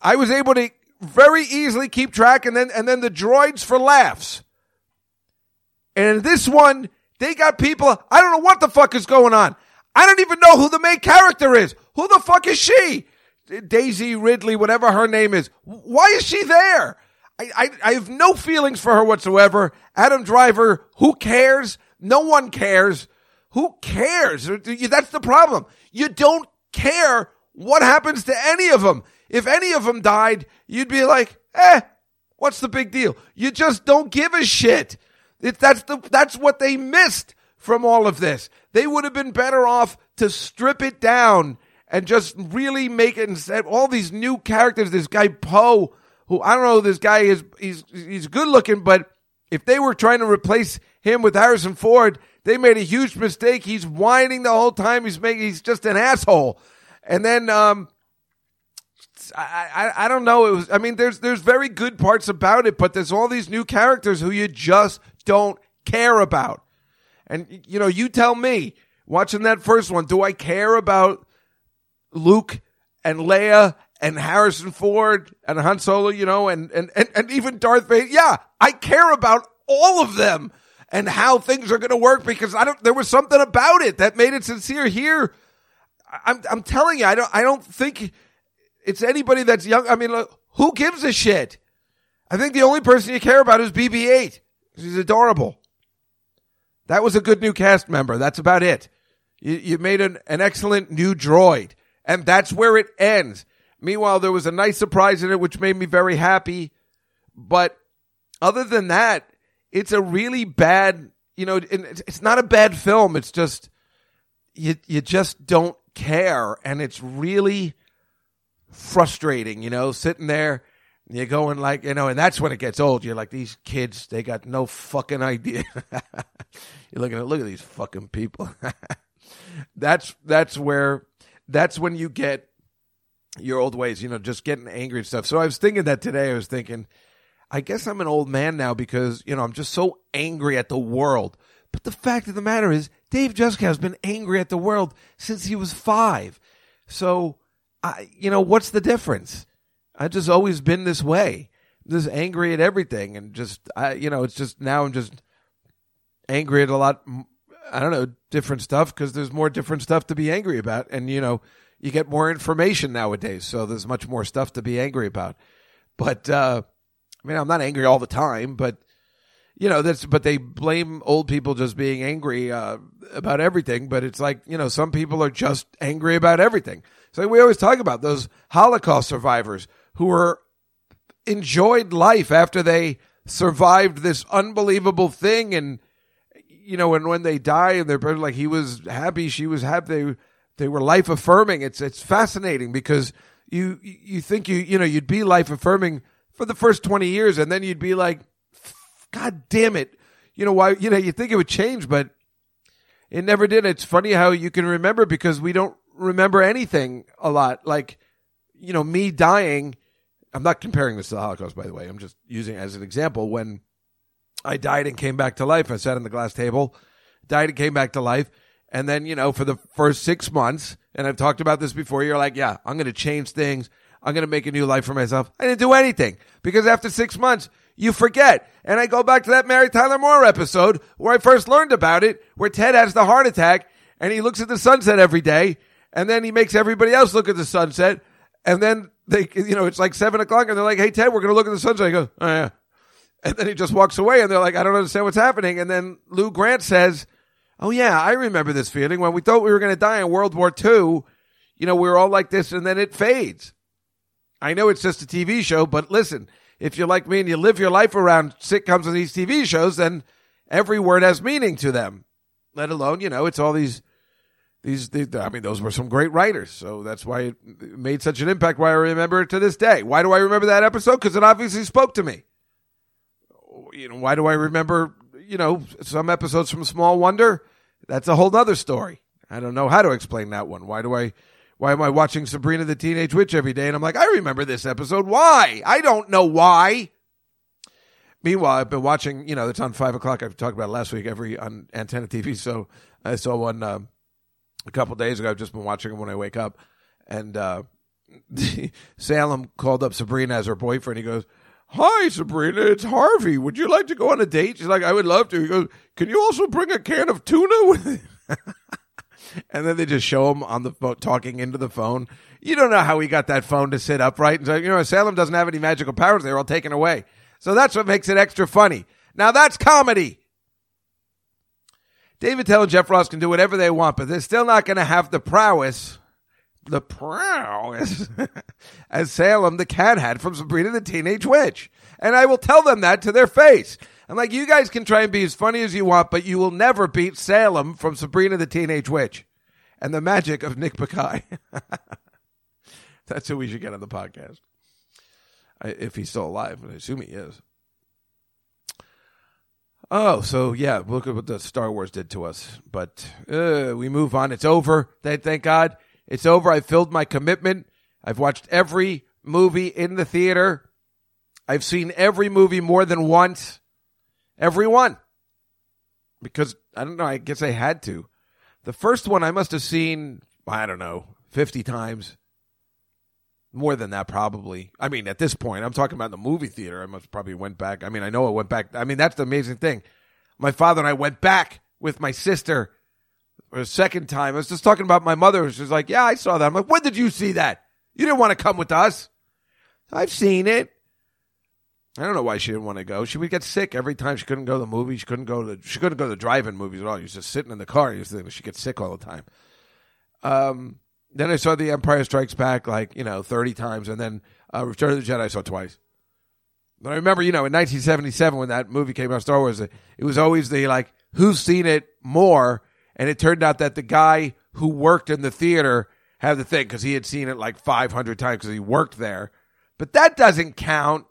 i was able to very easily keep track and then and then the droids for laughs and this one they got people i don't know what the fuck is going on i don't even know who the main character is who the fuck is she Daisy Ridley, whatever her name is. Why is she there? I, I, I have no feelings for her whatsoever. Adam Driver, who cares? No one cares. Who cares? That's the problem. You don't care what happens to any of them. If any of them died, you'd be like, eh, what's the big deal? You just don't give a shit. It, that's the, that's what they missed from all of this. They would have been better off to strip it down and just really make it and set all these new characters. This guy Poe, who I don't know, this guy is he's he's good looking, but if they were trying to replace him with Harrison Ford, they made a huge mistake. He's whining the whole time. He's making he's just an asshole. And then um I, I I don't know. It was I mean there's there's very good parts about it, but there's all these new characters who you just don't care about. And you know, you tell me, watching that first one, do I care about Luke and Leia and Harrison Ford and Han Solo, you know, and, and, and, and even Darth Vader. Yeah, I care about all of them and how things are going to work because I don't, there was something about it that made it sincere here. I'm, I'm telling you, I don't, I don't think it's anybody that's young. I mean, look, who gives a shit? I think the only person you care about is BB-8. He's adorable. That was a good new cast member. That's about it. You, you made an, an excellent new droid and that's where it ends. Meanwhile, there was a nice surprise in it, which made me very happy. But other than that, it's a really bad, you know, it's not a bad film. It's just, you, you just don't care. And it's really frustrating, you know, sitting there. You're going like, you know, and that's when it gets old. You're like, these kids, they got no fucking idea. You're looking at, look at these fucking people. that's, that's where that's when you get your old ways, you know, just getting angry and stuff. So I was thinking that today. I was thinking, I guess I'm an old man now because, you know, I'm just so angry at the world. But the fact of the matter is, Dave Juskow has been angry at the world since he was five. So, I, you know, what's the difference? I've just always been this way. I'm just angry at everything. And just, I, you know, it's just now I'm just angry at a lot I don't know, different stuff because there's more different stuff to be angry about. And, you know, you get more information nowadays. So there's much more stuff to be angry about. But, uh, I mean, I'm not angry all the time, but, you know, that's, but they blame old people just being angry, uh, about everything. But it's like, you know, some people are just angry about everything. So we always talk about those Holocaust survivors who were enjoyed life after they survived this unbelievable thing and you know and when they die and they're like he was happy she was happy they they were life affirming. It's it's fascinating because you you think you you know you'd be life affirming for the first 20 years and then you'd be like god damn it. You know why you know you think it would change but it never did. It's funny how you can remember because we don't remember anything a lot like you know me dying I'm not comparing this to the Holocaust, by the way. I'm just using it as an example. When I died and came back to life, I sat on the glass table, died and came back to life. And then, you know, for the first six months, and I've talked about this before, you're like, yeah, I'm going to change things. I'm going to make a new life for myself. I didn't do anything because after six months, you forget. And I go back to that Mary Tyler Moore episode where I first learned about it, where Ted has the heart attack and he looks at the sunset every day. And then he makes everybody else look at the sunset. And then they, you know, it's like seven o'clock and they're like, Hey, Ted, we're going to look at the sunset. He goes, Oh, yeah. And then he just walks away and they're like, I don't understand what's happening. And then Lou Grant says, Oh, yeah, I remember this feeling when we thought we were going to die in World War II. You know, we were all like this and then it fades. I know it's just a TV show, but listen, if you're like me and you live your life around sitcoms and these TV shows, then every word has meaning to them. Let alone, you know, it's all these these, these, I mean, those were some great writers. So that's why it made such an impact. Why I remember it to this day. Why do I remember that episode? Because it obviously spoke to me. You know, why do I remember, you know, some episodes from Small Wonder? That's a whole nother story. I don't know how to explain that one. Why do I, why am I watching Sabrina the Teenage Witch every day? And I'm like, I remember this episode. Why? I don't know why. Meanwhile, I've been watching, you know, it's on five o'clock. I've talked about last week every on antenna TV. So I saw one, um, a couple days ago. I've just been watching them when I wake up, and uh, Salem called up Sabrina as her boyfriend. He goes, "Hi, Sabrina, it's Harvey. Would you like to go on a date?" She's like, "I would love to." He goes, "Can you also bring a can of tuna with?" it?" and then they just show him on the phone talking into the phone. You don't know how he got that phone to sit upright. And so, you know, Salem doesn't have any magical powers. They're all taken away. So that's what makes it extra funny. Now that's comedy. Dave Attell and Jeff Ross can do whatever they want, but they're still not going to have the prowess, the prowess, as Salem the cat had from Sabrina the Teenage Witch. And I will tell them that to their face. I'm like, you guys can try and be as funny as you want, but you will never beat Salem from Sabrina the Teenage Witch and the magic of Nick Bakay. That's who we should get on the podcast. If he's still alive, and I assume he is. Oh, so yeah, look at what the Star Wars did to us. But uh, we move on. It's over. Thank, thank God. It's over. I filled my commitment. I've watched every movie in the theater. I've seen every movie more than once. Every one. Because, I don't know, I guess I had to. The first one I must have seen, I don't know, 50 times. More than that, probably. I mean, at this point, I'm talking about the movie theater. I must probably went back. I mean, I know I went back. I mean, that's the amazing thing. My father and I went back with my sister for a second time. I was just talking about my mother. She's like, "Yeah, I saw that." I'm like, "When did you see that? You didn't want to come with us." I've seen it. I don't know why she didn't want to go. She would get sick every time she couldn't go to the movie. She couldn't go to she couldn't go to the drive-in movies at all. She was just sitting in the car. She gets sick all the time. Um, then I saw The Empire Strikes Back like you know thirty times, and then uh, Return of the Jedi I saw twice. But I remember, you know, in 1977 when that movie came out, Star Wars, it was always the like, who's seen it more? And it turned out that the guy who worked in the theater had the thing because he had seen it like 500 times because he worked there. But that doesn't count.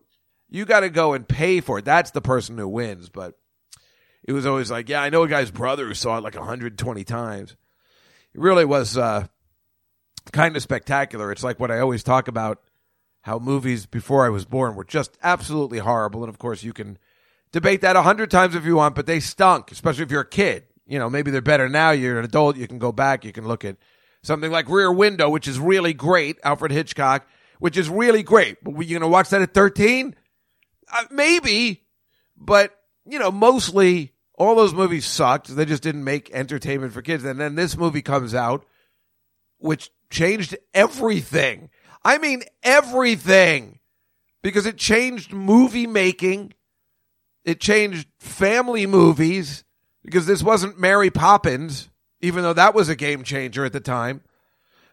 You got to go and pay for it. That's the person who wins. But it was always like, yeah, I know a guy's brother who saw it like 120 times. It really was uh, kind of spectacular. It's like what I always talk about how movies before I was born were just absolutely horrible. And of course, you can debate that a hundred times if you want, but they stunk, especially if you're a kid. You know, maybe they're better now. You're an adult. You can go back. You can look at something like Rear Window, which is really great. Alfred Hitchcock, which is really great. But you're going to watch that at 13? Uh, maybe, but you know, mostly all those movies sucked. They just didn't make entertainment for kids. And then this movie comes out, which changed everything. I mean, everything. Because it changed movie making. It changed family movies. Because this wasn't Mary Poppins, even though that was a game changer at the time.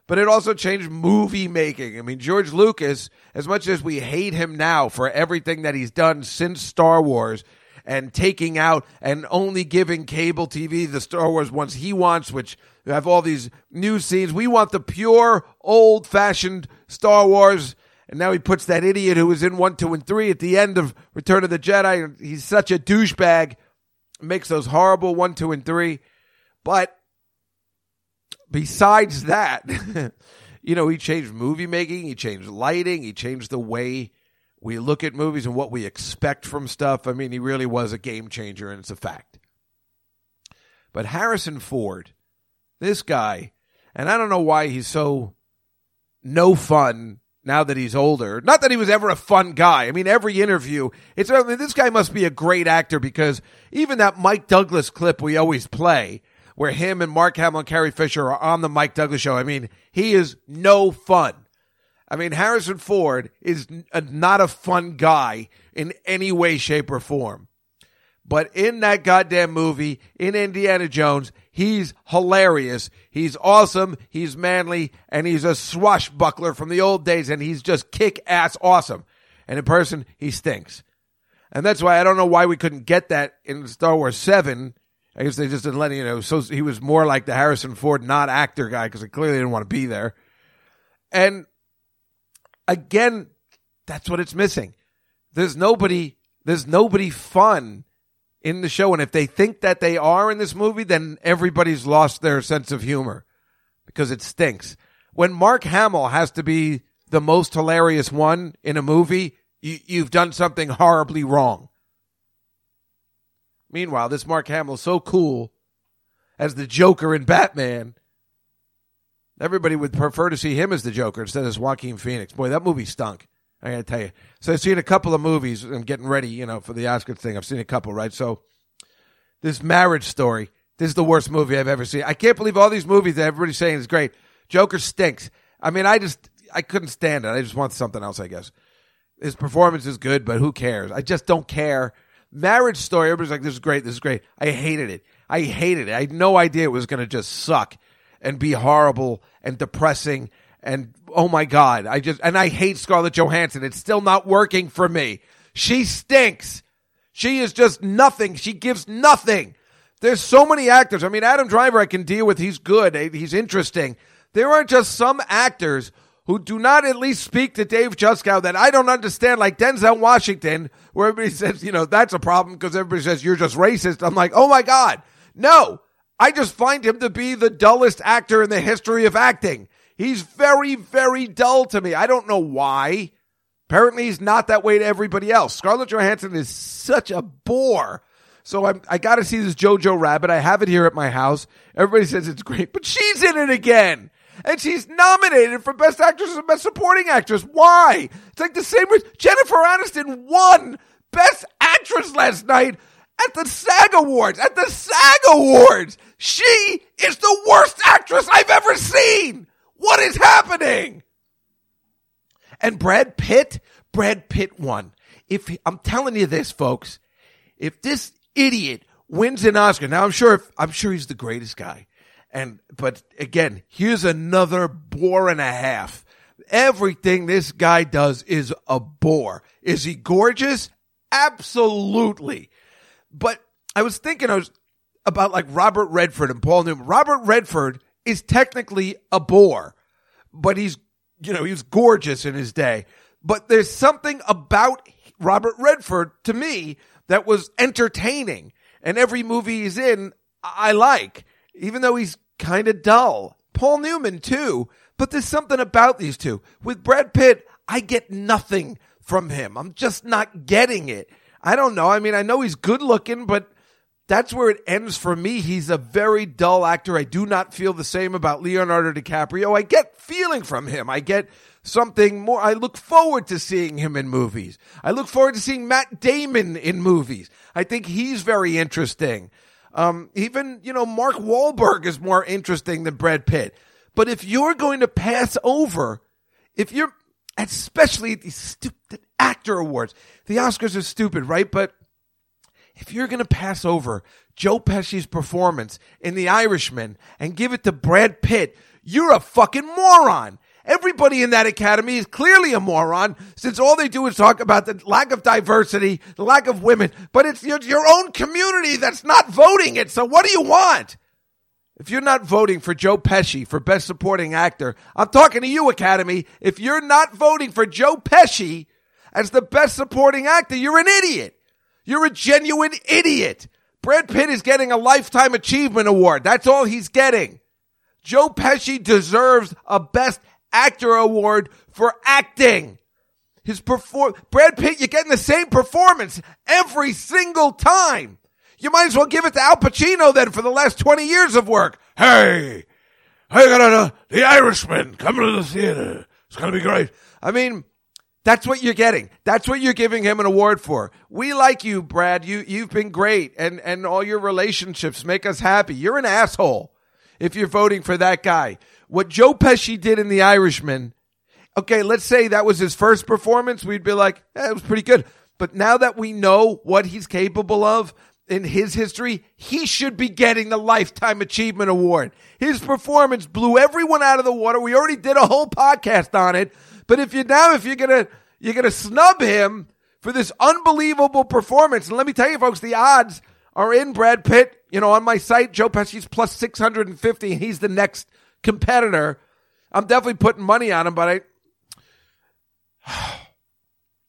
but it also changed movie making. I mean, George Lucas, as much as we hate him now for everything that he's done since Star Wars and taking out and only giving cable TV the Star Wars ones he wants, which have all these new scenes. We want the pure, old fashioned Star Wars. And now he puts that idiot who was in one, two, and three at the end of Return of the Jedi. He's such a douchebag. Makes those horrible one, two, and three. But besides that, you know, he changed movie making, he changed lighting, he changed the way we look at movies and what we expect from stuff. I mean, he really was a game changer, and it's a fact. But Harrison Ford, this guy, and I don't know why he's so no fun now that he's older. Not that he was ever a fun guy. I mean, every interview, it's I mean, this guy must be a great actor because even that Mike Douglas clip we always play, where him and Mark Hamill and Carrie Fisher are on the Mike Douglas show. I mean, he is no fun. I mean, Harrison Ford is a, not a fun guy in any way, shape, or form. But in that goddamn movie, in Indiana Jones, he's hilarious. He's awesome. He's manly. And he's a swashbuckler from the old days. And he's just kick ass awesome. And in person, he stinks. And that's why I don't know why we couldn't get that in Star Wars 7. I guess they just didn't let you know. So he was more like the Harrison Ford not actor guy because he clearly didn't want to be there. And again, that's what it's missing. There's nobody, there's nobody fun in the show. And if they think that they are in this movie, then everybody's lost their sense of humor because it stinks. When Mark Hamill has to be the most hilarious one in a movie, you, you've done something horribly wrong. Meanwhile, this Mark Hamill is so cool as the Joker in Batman. Everybody would prefer to see him as the Joker instead of Joaquin Phoenix. Boy, that movie stunk. I got to tell you. So I've seen a couple of movies. I'm getting ready, you know, for the Oscars thing. I've seen a couple, right? So this marriage story. This is the worst movie I've ever seen. I can't believe all these movies that everybody's saying is great. Joker stinks. I mean, I just I couldn't stand it. I just want something else, I guess. His performance is good, but who cares? I just don't care. Marriage story. Everybody's like, "This is great. This is great." I hated it. I hated it. I had no idea it was going to just suck and be horrible and depressing and oh my god, I just and I hate Scarlett Johansson. It's still not working for me. She stinks. She is just nothing. She gives nothing. There's so many actors. I mean, Adam Driver I can deal with. He's good. He's interesting. There are just some actors who do not at least speak to Dave Juskow that I don't understand, like Denzel Washington, where everybody says, you know, that's a problem because everybody says you're just racist. I'm like, oh my God. No, I just find him to be the dullest actor in the history of acting. He's very, very dull to me. I don't know why. Apparently, he's not that way to everybody else. Scarlett Johansson is such a bore. So I'm, I got to see this Jojo Rabbit. I have it here at my house. Everybody says it's great, but she's in it again. And she's nominated for Best Actress and Best Supporting Actress. Why? It's like the same with Jennifer Aniston won Best Actress last night at the SAG Awards. At the SAG Awards. She is the worst actress I've ever seen. What is happening? And Brad Pitt, Brad Pitt won. If I'm telling you this, folks, if this idiot wins an Oscar, now I'm sure I'm sure he's the greatest guy. And but again, here's another bore and a half. Everything this guy does is a bore. Is he gorgeous? Absolutely. But I was thinking I was about like Robert Redford and Paul Newman. Robert Redford is technically a bore, but he's you know, he was gorgeous in his day. But there's something about Robert Redford to me that was entertaining. And every movie he's in, I like, even though he's kind of dull. Paul Newman too. But there's something about these two. With Brad Pitt, I get nothing from him. I'm just not getting it. I don't know. I mean, I know he's good looking, but that's where it ends for me. He's a very dull actor. I do not feel the same about Leonardo DiCaprio. I get feeling from him. I get something more. I look forward to seeing him in movies. I look forward to seeing Matt Damon in movies. I think he's very interesting. Um, even, you know, Mark Wahlberg is more interesting than Brad Pitt. But if you're going to pass over, if you're, especially these stupid actor awards, the Oscars are stupid, right? But if you're going to pass over Joe Pesci's performance in The Irishman and give it to Brad Pitt, you're a fucking moron. Everybody in that academy is clearly a moron since all they do is talk about the lack of diversity, the lack of women, but it's your, your own community that's not voting it. So what do you want? If you're not voting for Joe Pesci for Best Supporting Actor, I'm talking to you, Academy. If you're not voting for Joe Pesci as the Best Supporting Actor, you're an idiot. You're a genuine idiot. Brad Pitt is getting a Lifetime Achievement Award. That's all he's getting. Joe Pesci deserves a Best Actor Award for acting. His perform Brad Pitt, you're getting the same performance every single time. You might as well give it to Al Pacino then for the last 20 years of work. Hey, I got a, The Irishman coming to the theater. It's going to be great. I mean, that's what you're getting. That's what you're giving him an award for. We like you, Brad. You, you've been great and, and all your relationships make us happy. You're an asshole if you're voting for that guy. What Joe Pesci did in The Irishman, okay, let's say that was his first performance. We'd be like, eh, was pretty good. But now that we know what he's capable of, in his history, he should be getting the Lifetime Achievement Award. His performance blew everyone out of the water. We already did a whole podcast on it. But if you now, if you're gonna you're gonna snub him for this unbelievable performance, and let me tell you, folks, the odds are in Brad Pitt. You know, on my site, Joe Pesci's plus six hundred and fifty, and he's the next competitor. I'm definitely putting money on him, but I.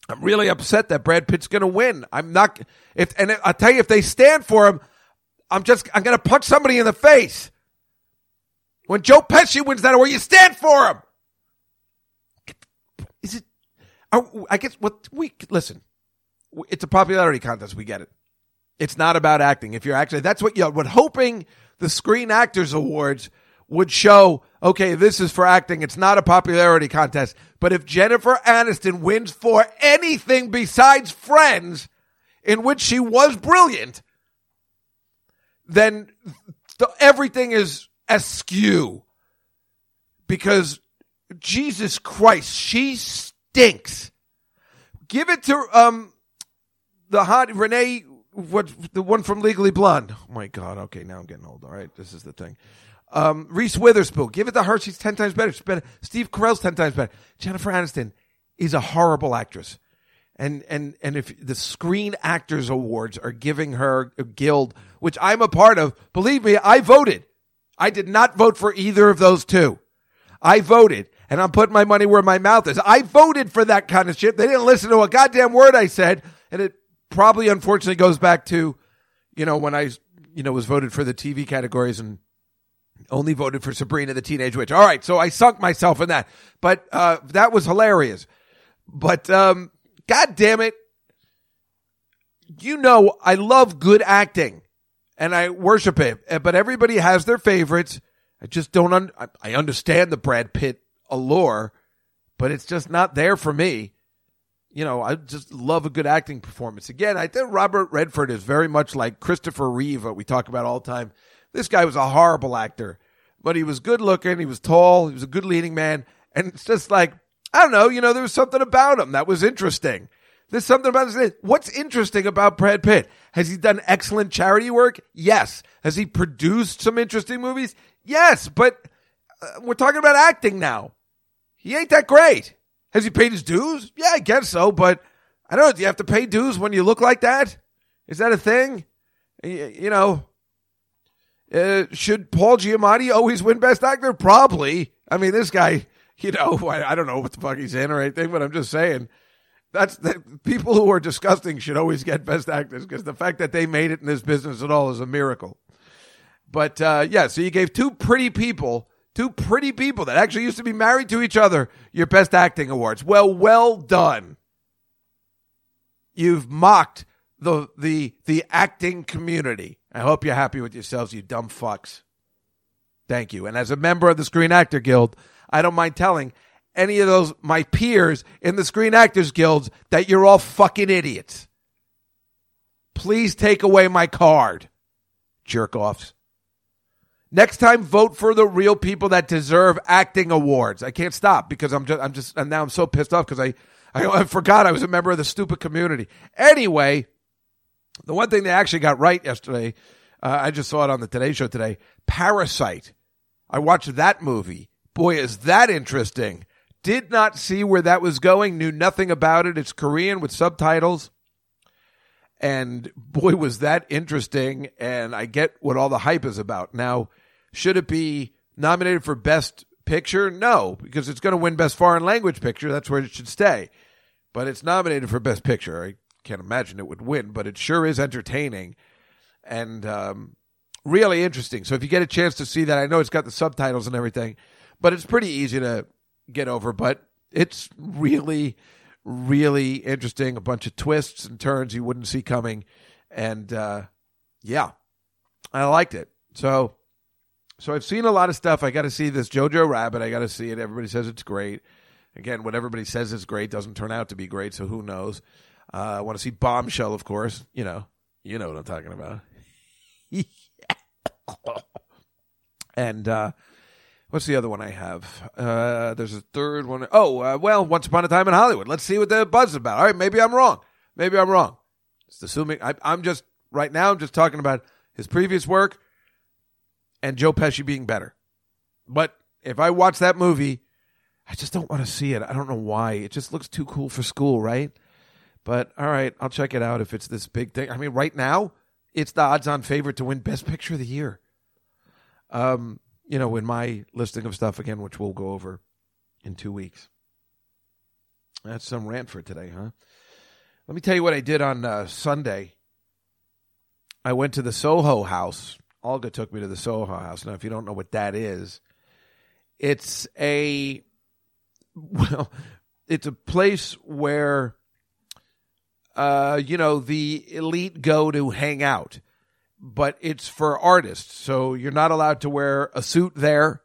I'm really upset that Brad Pitt's going to win. I'm not if and I'll tell you if they stand for him, I'm just I'm going to punch somebody in the face. When Joe Pesci wins that award, you stand for him. Is it? are- Oh, I guess what we listen. It's a popularity contest. We get it. It's not about acting. If you're actually, that's what you what hoping the Screen Actors Awards would show. Okay, this is for acting. It's not a popularity contest. But if Jennifer Aniston wins for anything besides Friends, in which she was brilliant, then th- everything is askew. Because Jesus Christ, she stinks. Give it to um the hot Renee, what the one from Legally Blonde. Oh my God. Okay, now I'm getting old. All right, this is the thing. Um, Reese Witherspoon. Give it to her. She's ten times better. She's better. Steve Carell's ten times better. Jennifer Aniston is a horrible actress. And and and if the Screen Actors Awards are giving her a guild, which I'm a part of, believe me, I voted. I did not vote for either of those two. I voted, and I'm putting my money where my mouth is. I voted for that kind of shit. They didn't listen to a goddamn word I said, and it probably, unfortunately, goes back to, you know, when I, you know, was voted for the TV categories and only voted for Sabrina the Teenage Witch. All right, so I sunk myself in that, but uh, that was hilarious. But um, God damn it, you know I love good acting, and I worship it. But everybody has their favorites. I just don't. Un- I understand the Brad Pitt allure, but it's just not there for me. You know, I just love a good acting performance. Again, I think Robert Redford is very much like Christopher Reeve, what we talk about all the time. This guy was a horrible actor, but he was good looking. He was tall. He was a good leading man. And it's just like, I don't know, you know, there was something about him that was interesting. There's something about this. What's interesting about Brad Pitt? Has he done excellent charity work? Yes. Has he produced some interesting movies? Yes. But we're talking about acting now. He ain't that great. Has he paid his dues? Yeah, I guess so. But I don't know. Do you have to pay dues when you look like that? Is that a thing? Y- You know, uh, should Paul Giamatti always win Best Actor? Probably. I mean, this guy, you know, I, I don't know what the fuck he's in or anything, but I'm just saying that's the people who are disgusting should always get Best Actors because the fact that they made it in this business at all is a miracle. But uh, yeah, so you gave two pretty people, two pretty people that actually used to be married to each other, your Best Acting awards. Well, well done. You've mocked the the the acting community. I hope you're happy with yourselves, you dumb fucks. Thank you. And as a member of the Screen Actor Guild, I don't mind telling any of those my peers in the Screen Actors Guilds that you're all fucking idiots. Please take away my card, jerk offs. Next time, vote for the real people that deserve acting awards. I can't stop because I'm just, I'm just, and now I'm so pissed off because I, I, I forgot I was a member of the stupid community. Anyway, The one thing they actually got right yesterday, uh, I just saw it on the Today Show today. Parasite. I watched that movie. Boy, is that interesting. Did not see where that was going. Knew nothing about it. It's Korean with subtitles. And boy, was that interesting. And I get what all the hype is about. Now, should it be nominated for Best Picture? No, because it's going to win Best Foreign Language Picture. That's where it should stay. But it's nominated for Best Picture. I can't imagine it would win, but it sure is entertaining and um, really interesting. So if you get a chance to see that, I know it's got the subtitles and everything, but it's pretty easy to get over. But it's really, really interesting. A bunch of twists and turns you wouldn't see coming, and uh, yeah, I liked it. So, so I've seen a lot of stuff. I got to see this Jojo Rabbit. I got to see it. Everybody says it's great. Again, what everybody says is great doesn't turn out to be great. So who knows? Uh, I want to see Bombshell, of course. You know, you know what I'm talking about. and uh, what's the other one I have? Uh, there's a third one. Oh, uh, well, Once Upon a Time in Hollywood. Let's see what the buzz is about. All right, maybe I'm wrong. Maybe I'm wrong. Just assuming I, I'm just right now. I'm just talking about his previous work and Joe Pesci being better. But if I watch that movie, I just don't want to see it. I don't know why. It just looks too cool for school, right? But all right, I'll check it out if it's this big thing. I mean, right now, it's the odds-on favorite to win Best Picture of the Year. Um, you know, in my listing of stuff again, which we'll go over in two weeks. That's some rant for today, huh? Let me tell you what I did on uh, Sunday. I went to the Soho House. Olga took me to the Soho House. Now, if you don't know what that is, it's a well, it's a place where uh, you know, the elite go to hang out, but it's for artists. So you're not allowed to wear a suit there,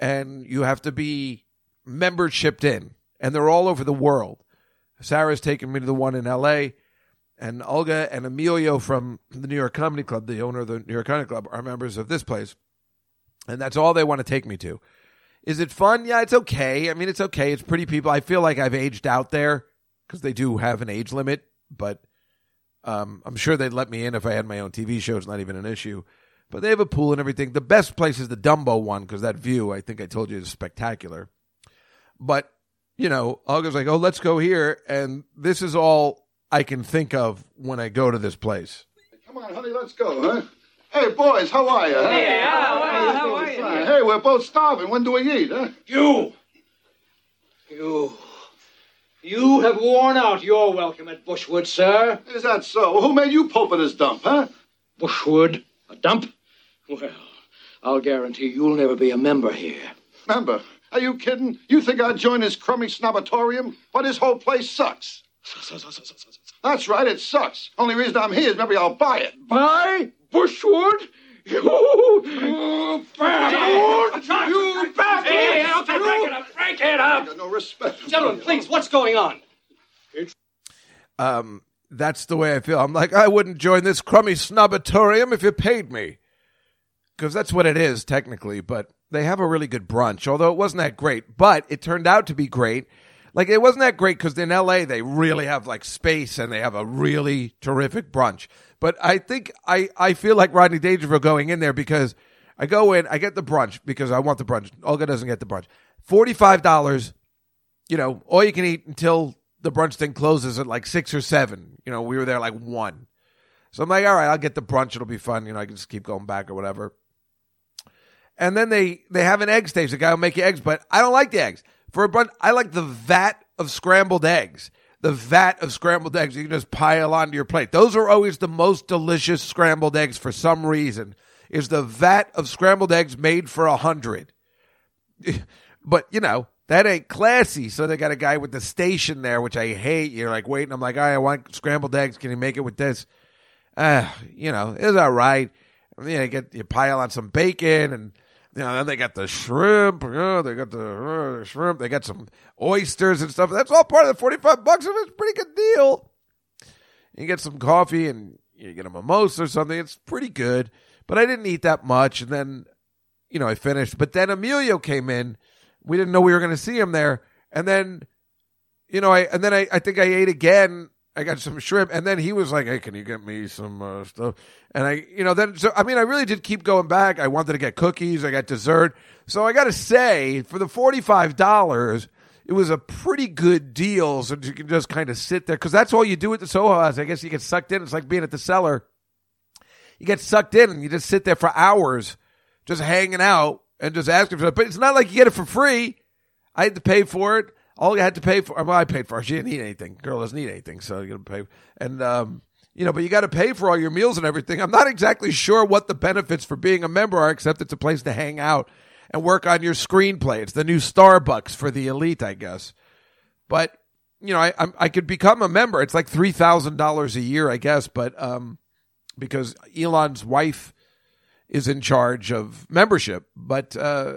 and you have to be membershiped in, and they're all over the world. Sarah's taken me to the one in L.A., and Olga and Emilio from the New York Comedy Club, the owner of the New York Comedy Club, are members of this place, and that's all they want to take me to. Is it fun? Yeah, it's okay. I mean, it's okay. It's pretty people. I feel like I've aged out there because they do have an age limit, but um, I'm sure they'd let me in if I had my own TV show. It's not even an issue. But they have a pool and everything. The best place is the Dumbo one because that view, I think I told you, is spectacular. But, you know, Olga's like, oh, let's go here. And this is all I can think of when I go to this place. Come on, honey, let's go, huh? Hey, boys, how are you? Hey, how are you? How are you? Hey, we're both starving. When do we eat, huh? You! You. You have worn out your welcome at Bushwood, sir. Is that so? Who made you pulp at his dump, huh? Bushwood? A dump? Well, I'll guarantee you'll never be a member here. Member? Are you kidding? You think I'd join his crummy snobatorium? But his whole place sucks. That's right, it sucks. Only reason I'm here is maybe I'll buy it. Buy? Bushwood? You, you bastard! You bastard! Hey, I'll take- break it up, break it up! got no respect. Gentlemen, please, what's going on? Um, that's the way I feel. I'm like, I wouldn't join this crummy snobatorium if you paid me. Because that's what it is, technically. But they have a really good brunch, although it wasn't that great. But it turned out to be great. Like, it wasn't that great because in LA, they really have like space and they have a really terrific brunch. But I think I, I feel like Rodney Dangerfield going in there because I go in, I get the brunch because I want the brunch. Olga doesn't get the brunch. $45 you know, all you can eat until the brunch thing closes at like six or seven. You know, we were there like one. So I'm like, all right, I'll get the brunch. It'll be fun. You know, I can just keep going back or whatever. And then they they have an egg stage. The guy will make you eggs, but I don't like the eggs. For a brunch, I like the vat of scrambled eggs. The vat of scrambled eggs you can just pile onto your plate. Those are always the most delicious scrambled eggs for some reason. Is the vat of scrambled eggs made for a hundred? but you know that ain't classy. So they got a guy with the station there, which I hate. You're like waiting. I'm like, I want scrambled eggs. Can you make it with this? Uh, you know, it's all right. And then you get you pile on some bacon, and you know then they got the shrimp. Oh, they got the uh, shrimp. They got some oysters and stuff. That's all part of the forty five bucks, it's a pretty good deal. You get some coffee and you get a mimosa or something. It's pretty good. But I didn't eat that much, and then you know I finished. But then Emilio came in. We didn't know we were going to see him there, and then you know I and then I, I think I ate again I got some shrimp, and then he was like, "Hey, can you get me some uh, stuff?" And I, you know, then so I mean, I really did keep going back. I wanted to get cookies. I got dessert. So I got to say, for the forty five dollars, it was a pretty good deal. So you can just kind of sit there because that's all you do at the Soho House. I guess you get sucked in. It's like being at the cellar. You get sucked in, and you just sit there for hours, just hanging out and just asking for it. But it's not like you get it for free. I had to pay for it. All you had to pay for, well, I paid for it. She didn't need anything. Girl doesn't need anything, so you got to pay. And um, you know, but you got to pay for all your meals and everything. I'm not exactly sure what the benefits for being a member are, except it's a place to hang out and work on your screenplay. It's the new Starbucks for the elite, I guess. But you know, I I'm, I could become a member. It's like three thousand dollars a year, I guess. But um, because Elon's wife is in charge of membership, but uh,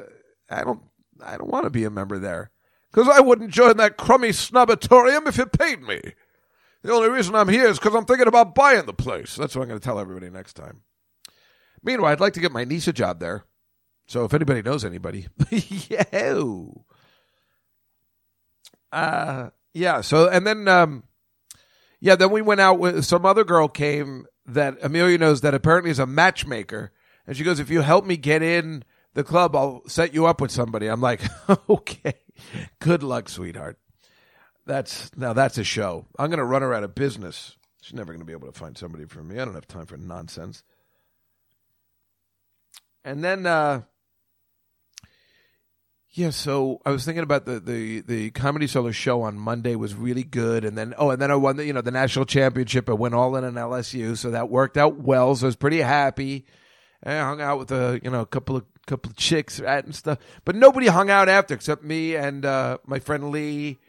I don't I don't want to be a member there because I wouldn't join that crummy snubatorium if it paid me. The only reason I'm here is because I'm thinking about buying the place. That's what I'm going to tell everybody next time. Meanwhile, I'd like to get my niece a job there. So if anybody knows anybody, yeah. Uh, yeah. So and then, um, yeah, then we went out with some other girl came that Amelia knows that apparently is a matchmaker, and she goes, "If you help me get in the club, I'll set you up with somebody." I'm like, "Okay, good luck, sweetheart." That's now that's a show. I'm going to run her out of business. She's never going to be able to find somebody for me. I don't have time for nonsense. And then, uh, yeah. So I was thinking about the the the comedy solo show on Monday was really good, and then oh, and then I won the you know the national championship. I went all in on LSU, so that worked out well. So I was pretty happy. And I hung out with a you know a couple of couple of chicks at and stuff, but nobody hung out after except me and uh, my friend Lee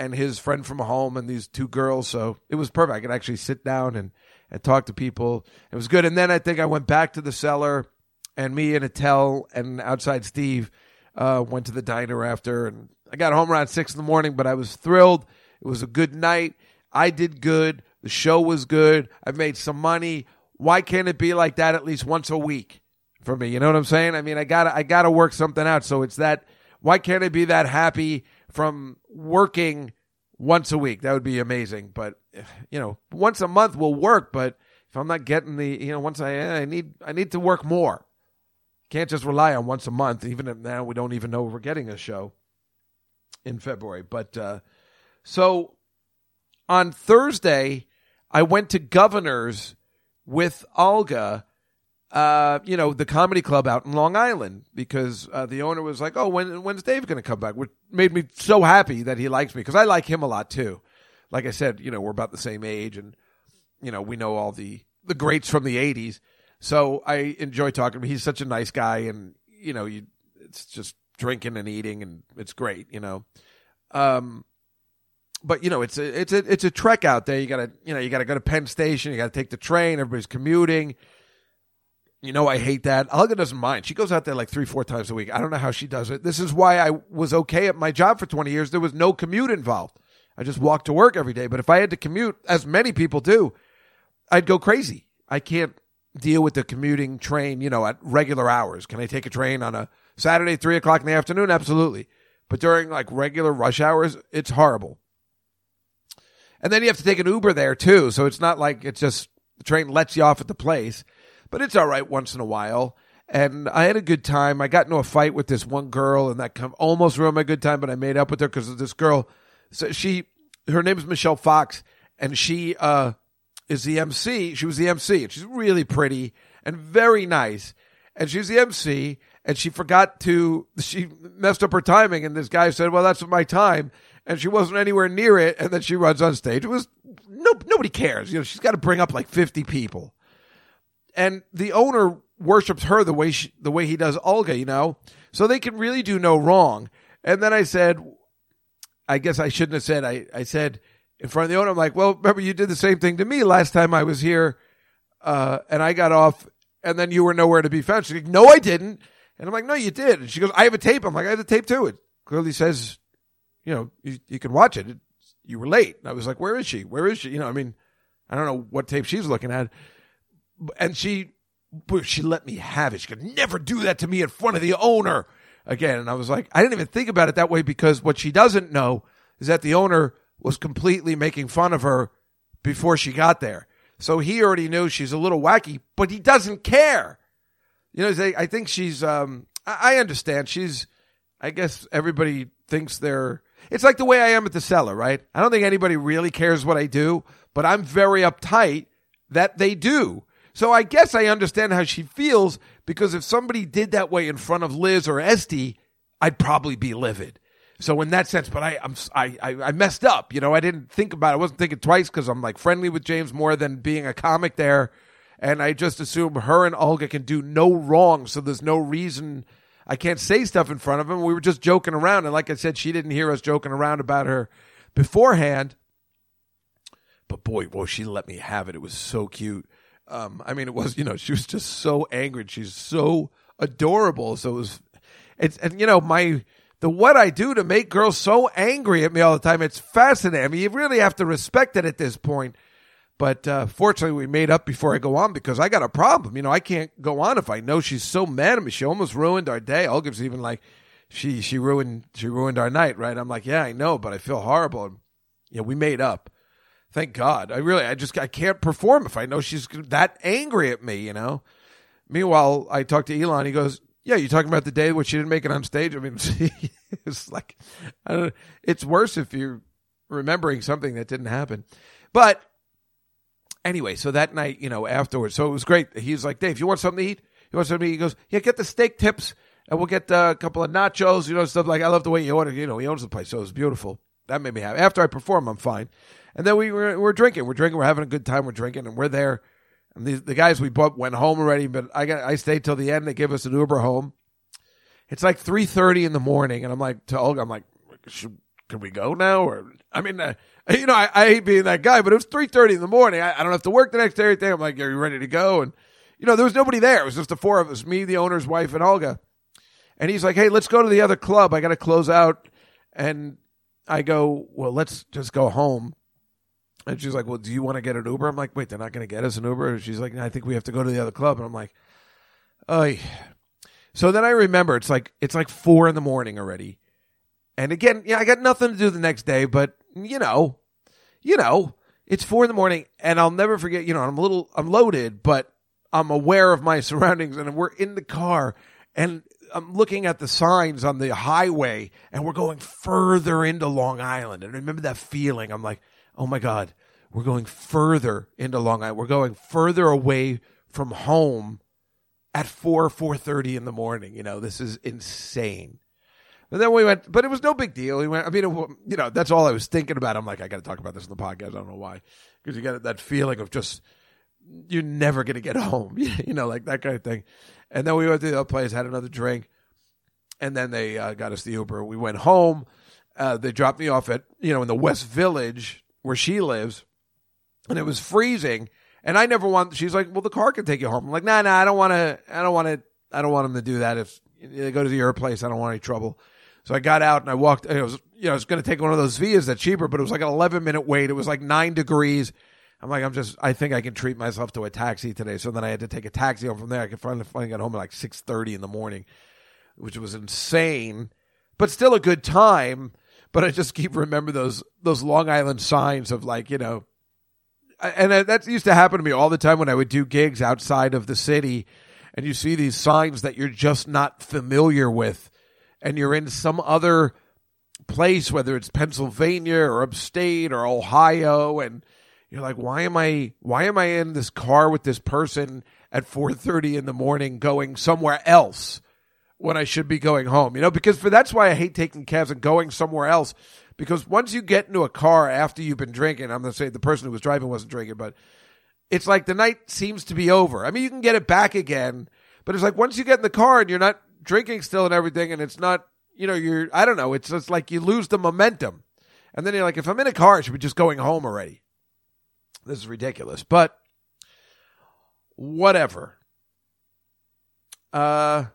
and his friend from home and these two girls. So it was perfect. I could actually sit down and, and talk to people. It was good. And then I think I went back to the cellar and me and Attell and outside Steve uh, went to the diner after. And I got home around six in the morning, but I was thrilled. It was a good night. I did good. The show was good. I've made some money. Why can't it be like that at least once a week for me? You know what I'm saying? I mean, I gotta, I gotta work something out. So it's that, why can't I be that happy from working once a week. That would be amazing. But you know, once a month will work. But if I'm not getting the, you know, once I I need I need to work more. Can't just rely on once a month. Even if now we don't even know we're getting a show in February. But uh, so on Thursday, I went to Governor's with Olga uh, you know, the comedy club out in Long Island because uh, the owner was like, "Oh, when when's Dave going to come back?" Which made me so happy that he likes me because I like him a lot too. Like I said, you know, we're about the same age, and you know, we know all the the greats from the '80s. So I enjoy talking to him. He's such a nice guy, and you know, you it's just drinking and eating, and it's great, you know. Um, but you know, it's a it's a it's a trek out there. You gotta you know you gotta go to Penn Station. You gotta take the train. Everybody's commuting. You know, I hate that. Olga doesn't mind. She goes out there like three, four times a week. I don't know how she does it. This is why I was okay at my job for 20 years. There was no commute involved. I just walked to work every day. But if I had to commute, as many people do, I'd go crazy. I can't deal with the commuting train, you know, at regular hours. Can I take a train on a Saturday, three o'clock in the afternoon? Absolutely. But during like regular rush hours, it's horrible. And then you have to take an Uber there too. So it's not like it's just the train lets you off at the place but it's all right once in a while. And I had a good time. I got into a fight with this one girl, and that almost ruined my good time. But I made up with her because this girl. So she, her name is Michelle Fox, and she uh, is the MC. She was the MC, and she's really pretty and very nice. And she was the MC, and she forgot to. She messed up her timing, and this guy said, "Well, that's my time." And she wasn't anywhere near it, and then she runs on stage. It was no nobody cares. You know, she's got to bring up like fifty people and the owner worships her the way she, the way he does Olga, you know. So they can really do no wrong. And then I said, I guess I shouldn't have said. I I said in front of the owner, I'm like, well, remember you did the same thing to me last time I was here, uh, and I got off, and then you were nowhere to be found. She's like, no, I didn't. And I'm like, no, you did. And she goes, I have a tape. I'm like, I have the tape too. It clearly says, you know, you, you can watch it. it. You were late. I was like, where is she? Where is she? You know, I mean, I don't know what tape she's looking at and she she let me have it. She could never do that to me in front of the owner again. And I was like, I didn't even think about it that way because what she doesn't know is that the owner was completely making fun of her before she got there. So he already knew she's a little wacky, but he doesn't care. You know, I think she's. Um, I understand. She's. I guess everybody thinks they're. It's like the way I am at the cellar, right? I don't think anybody really cares what I do, but I'm very uptight that they do. So I guess I understand how she feels because if somebody did that way in front of Liz or Estee, I'd probably be livid. So in that sense, but I, I'm I, I messed up. You know, I didn't think about. it. I wasn't thinking twice because I'm like friendly with James more than being a comic there, and I just assume her and Olga can do no wrong. So there's no reason I can't say stuff in front of him. We were just joking around, and like I said, she didn't hear us joking around about her beforehand. But boy, whoa, she let me have it. It was so cute. Um, I mean, it was you know she was just so angry. She's so adorable. So it was, it's and you know my the what I do to make girls so angry at me all the time. It's fascinating. I mean, you really have to respect it at this point. But uh, fortunately, we made up before I go on because I got a problem. You know, I can't go on if I know she's so mad at me. She almost ruined our day. Olga's even like, she she ruined she ruined our night, right? I'm like, yeah, I know, but I feel horrible. And, you know, we made up. Thank God. I really, I just, I can't perform if I know she's that angry at me. You know. Meanwhile, I talked to Elon. He goes, "Yeah, you talking about the day when she didn't make it on stage?" I mean, it's like, I don't. It's worse if you're remembering something that didn't happen. But anyway, so that night, you know, afterwards, so it was great. He's like, Dave, you want something to eat? You want something to eat? He goes, yeah, get the steak tips and we'll get uh, a couple of nachos, you know, stuff like I love the way you order, you know, he owns the place, so it was beautiful. That made me happy. After I perform, I'm fine. And then we were, we're drinking, we're drinking, we're having a good time, we're drinking, and we're there. And the, the guys we bought went home already, but I got I stayed till the end. They gave us an Uber home. It's like three thirty in the morning, and I'm like to Olga, I'm like, should, can we go now? Or I mean, uh, you know, I, I hate being that guy, but it was three thirty in the morning. I, I don't have to work the next day. or anything. I'm like, are you ready to go? And you know, there was nobody there. It was just the four of us, me, the owner's wife, and Olga. And he's like, hey, let's go to the other club. I got to close out. And I go, well, let's just go home. And she's like, well, do you want to get an Uber? I'm like, wait, they're not going to get us an Uber. She's like, I think we have to go to the other club. And I'm like, oh. So then I remember it's like it's like four in the morning already. And again, yeah, I got nothing to do the next day, but you know, you know, it's four in the morning, and I'll never forget. You know, I'm a little, I'm loaded, but I'm aware of my surroundings, and we're in the car, and I'm looking at the signs on the highway, and we're going further into Long Island. And I remember that feeling. I'm like, oh my god, we're going further into Long Island. We're going further away from home at four four thirty in the morning. You know, this is insane. And then we went, but it was no big deal. We went. I mean, it, you know, that's all I was thinking about. I'm like, I got to talk about this in the podcast. I don't know why, because you got that feeling of just you're never gonna get home. you know, like that kind of thing. And then we went to the other place, had another drink, and then they uh, got us the Uber. We went home. Uh, they dropped me off at you know in the West Village where she lives, and it was freezing. And I never want. She's like, "Well, the car can take you home." I'm like, "Nah, nah, I don't want to. I don't want to. I don't want him to do that. If they go to your place, I don't want any trouble." So I got out and I walked. And it was you know I was going to take one of those Vias that's cheaper, but it was like an 11 minute wait. It was like nine degrees. I'm like, I'm just. I think I can treat myself to a taxi today. So then I had to take a taxi home from there. I could finally finally get home at like 6:30 in the morning, which was insane, but still a good time. But I just keep remember those those Long Island signs of like you know and that used to happen to me all the time when I would do gigs outside of the city, and you see these signs that you're just not familiar with, and you're in some other place, whether it's Pennsylvania or upstate or Ohio, and you're like, why am I why am I in this car with this person at 4:30 in the morning going somewhere else when I should be going home? You know, because for that's why I hate taking cabs and going somewhere else because once you get into a car after you've been drinking, I'm to say the person who was driving wasn't drinking, but it's like the night seems to be over. I mean, you can get it back again, but it's like once you get in the car and you're not drinking still and everything, and it's not, you know, you're, I don't know, it's just like you lose the momentum. And then you're like, if I'm in a car, I should be just going home already. This is ridiculous, but whatever. Uh,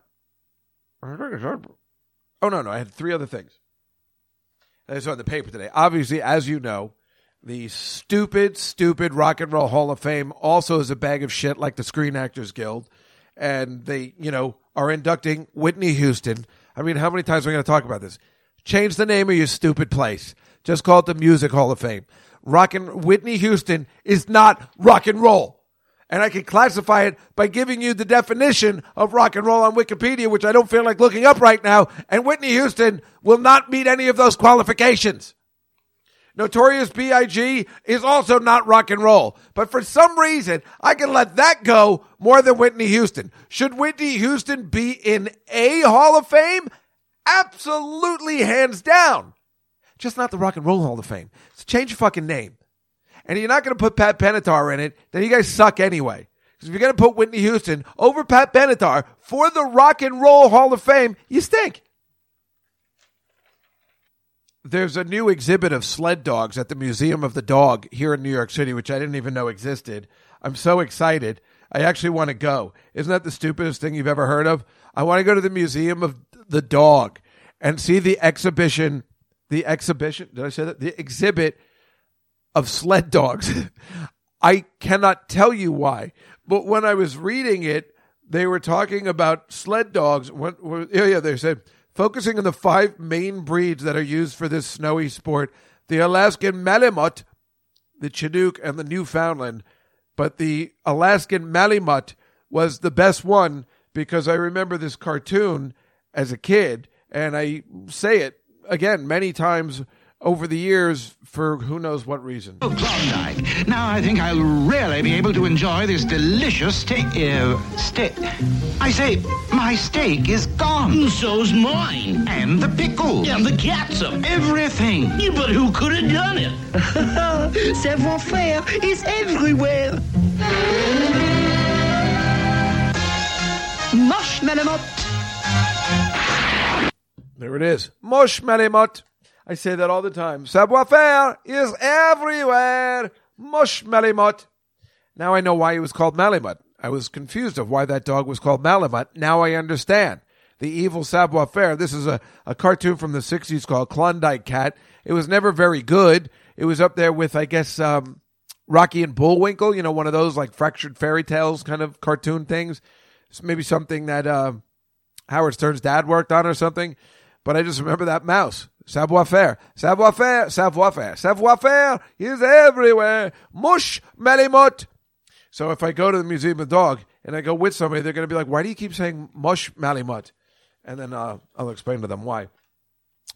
oh no, no, I had three other things. I saw in the paper today. Obviously, as you know, the stupid, stupid Rock and Roll Hall of Fame also is a bag of shit like the Screen Actors Guild. And they, you know, are inducting Whitney Houston. I mean, how many times are we going to talk about this? Change the name of your stupid place. Just call it the Music Hall of Fame. rock and Whitney Houston is not rock and roll. And I can classify it by giving you the definition of rock and roll on Wikipedia, which I don't feel like looking up right now. And Whitney Houston will not meet any of those qualifications. Notorious B.I.G. is also not rock and roll. But for some reason, I can let that go more than Whitney Houston. Should Whitney Houston be in a Hall of Fame? Absolutely, hands down. Just not the Rock and Roll Hall of Fame. So change your fucking name. And you're not going to put Pat Benatar in it, then you guys suck anyway. Because if you're going to put Whitney Houston over Pat Benatar for the Rock and Roll Hall of Fame, you stink. There's a new exhibit of sled dogs at the Museum of the Dog here in New York City, which I didn't even know existed. I'm so excited. I actually want to go. Isn't that the stupidest thing you've ever heard of? I want to go to the Museum of the Dog and see the exhibition. The exhibition, did I say that? The exhibit of sled dogs. I cannot tell you why, but when I was reading it, they were talking about sled dogs. What, what, yeah, yeah, they said focusing on the five main breeds that are used for this snowy sport: the Alaskan Malamute, the Chinook, and the Newfoundland. But the Alaskan Malamute was the best one because I remember this cartoon as a kid, and I say it again many times over the years for who knows what reason. Oh, Klondike. Now I think I'll really be able to enjoy this delicious steak. Uh, steak. I say, my steak is gone. And So's mine. And the pickle. And the catsup. Everything. Yeah, but who could have done it? Savoir faire is everywhere. Marshmallow. There it is. Mosh Malimut. I say that all the time. Savoir faire is everywhere. Mush Malimut. Now I know why he was called Malimut. I was confused of why that dog was called Malamut. Now I understand. The evil savoir faire. This is a, a cartoon from the 60s called Klondike Kat. It was never very good. It was up there with, I guess, um, Rocky and Bullwinkle, you know, one of those like fractured fairy tales kind of cartoon things. It's maybe something that uh, Howard Stern's dad worked on or something. But I just remember that mouse. Savoir faire, savoir faire, savoir faire, savoir faire is everywhere. Mush malimut. So if I go to the Museum of Dog and I go with somebody, they're going to be like, why do you keep saying mush malimut? And then uh, I'll explain to them why.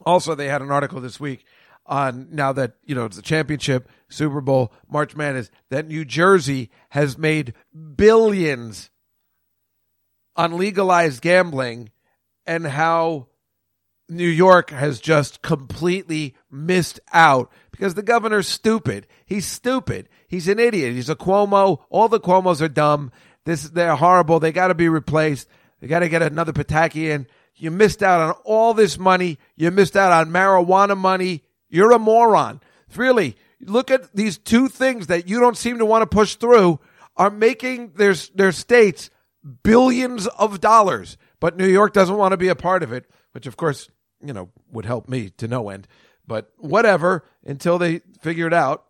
Also, they had an article this week on now that, you know, it's the championship, Super Bowl, March Madness, that New Jersey has made billions on legalized gambling and how New York has just completely missed out because the governor's stupid. He's stupid. He's an idiot. He's a Cuomo. All the Cuomos are dumb. This they're horrible. They got to be replaced. They got to get another Pataki in. You missed out on all this money. You missed out on marijuana money. You're a moron. Really, look at these two things that you don't seem to want to push through are making their their states billions of dollars. But New York doesn't want to be a part of it, which of course you know, would help me to no end. But whatever, until they figure it out.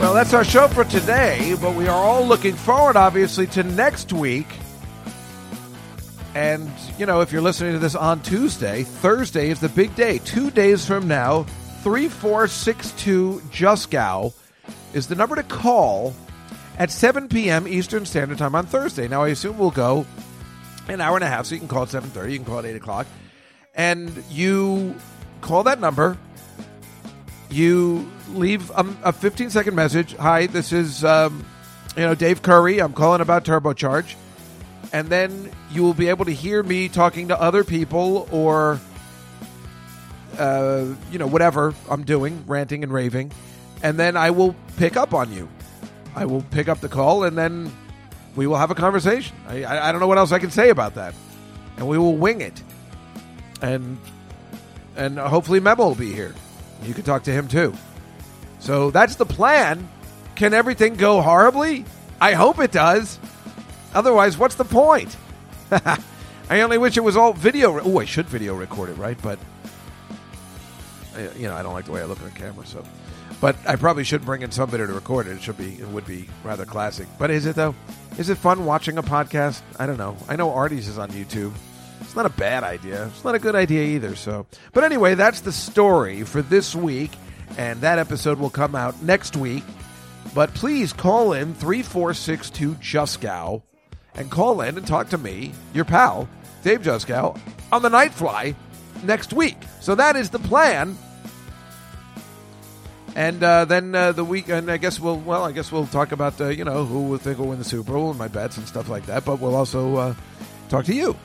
Well, that's our show for today, but we are all looking forward, obviously, to next week. And, you know, if you're listening to this on Tuesday, Thursday is the big day. Two days from now, 3462 Juskow is the number to call at 7 p.m. Eastern Standard Time on Thursday. Now, I assume we'll go an hour and a half, so you can call at 7.30, you can call at 8 o'clock. And you call that number, you leave a, a 15 second message. Hi, this is, um, you know, Dave Curry. I'm calling about Turbocharge and then you will be able to hear me talking to other people or uh, you know whatever I'm doing, ranting and raving, and then I will pick up on you. I will pick up the call, and then we will have a conversation. I, I, don't know what else I can say about that, and we will wing it, and and hopefully Memo will be here. You can talk to him too. So that's the plan. Can everything go horribly? I hope it does. Otherwise, what's the point? I only wish it was all video. Oh, I should video record it, right? But uh, you know, I don't like the way I look on camera. So, But I probably should bring in somebody to record it. It should be, it would be rather classic. But is it though? Is it fun watching a podcast? I don't know. I know Artie's is on YouTube. It's not a bad idea. It's not a good idea either. So, but anyway, that's the story for this week, and that episode will come out next week. But please call in three four six two Juskow, and call in and talk to me, your pal Dave Juskow, on the Night Fly next week. So that is the plan. And uh, then uh, the week, and I guess we'll well, I guess we'll talk about uh, you know who we think will win the Super Bowl and my bets and stuff like that. But we'll also uh, talk to you.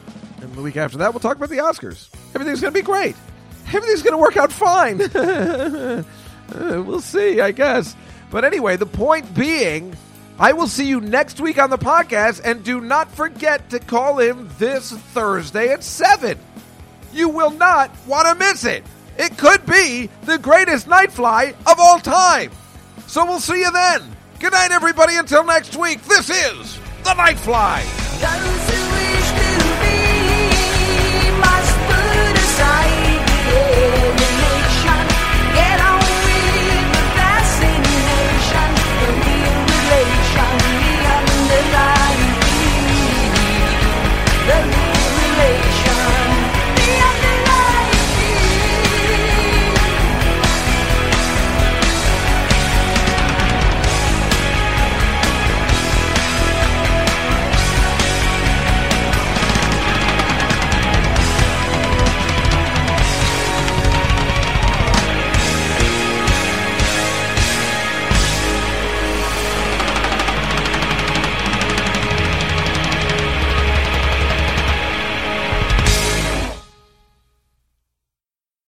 And the week after that, we'll talk about the Oscars. Everything's going to be great. Everything's going to work out fine. Uh, we'll see, I guess. But anyway, the point being, I will see you next week on the podcast, and do not forget to call in this Thursday at seven. You will not want to miss it. It could be the greatest night fly of all time. So we'll see you then. Good night, everybody. Until next week, this is The Night Fly. Those who wish to be must put aside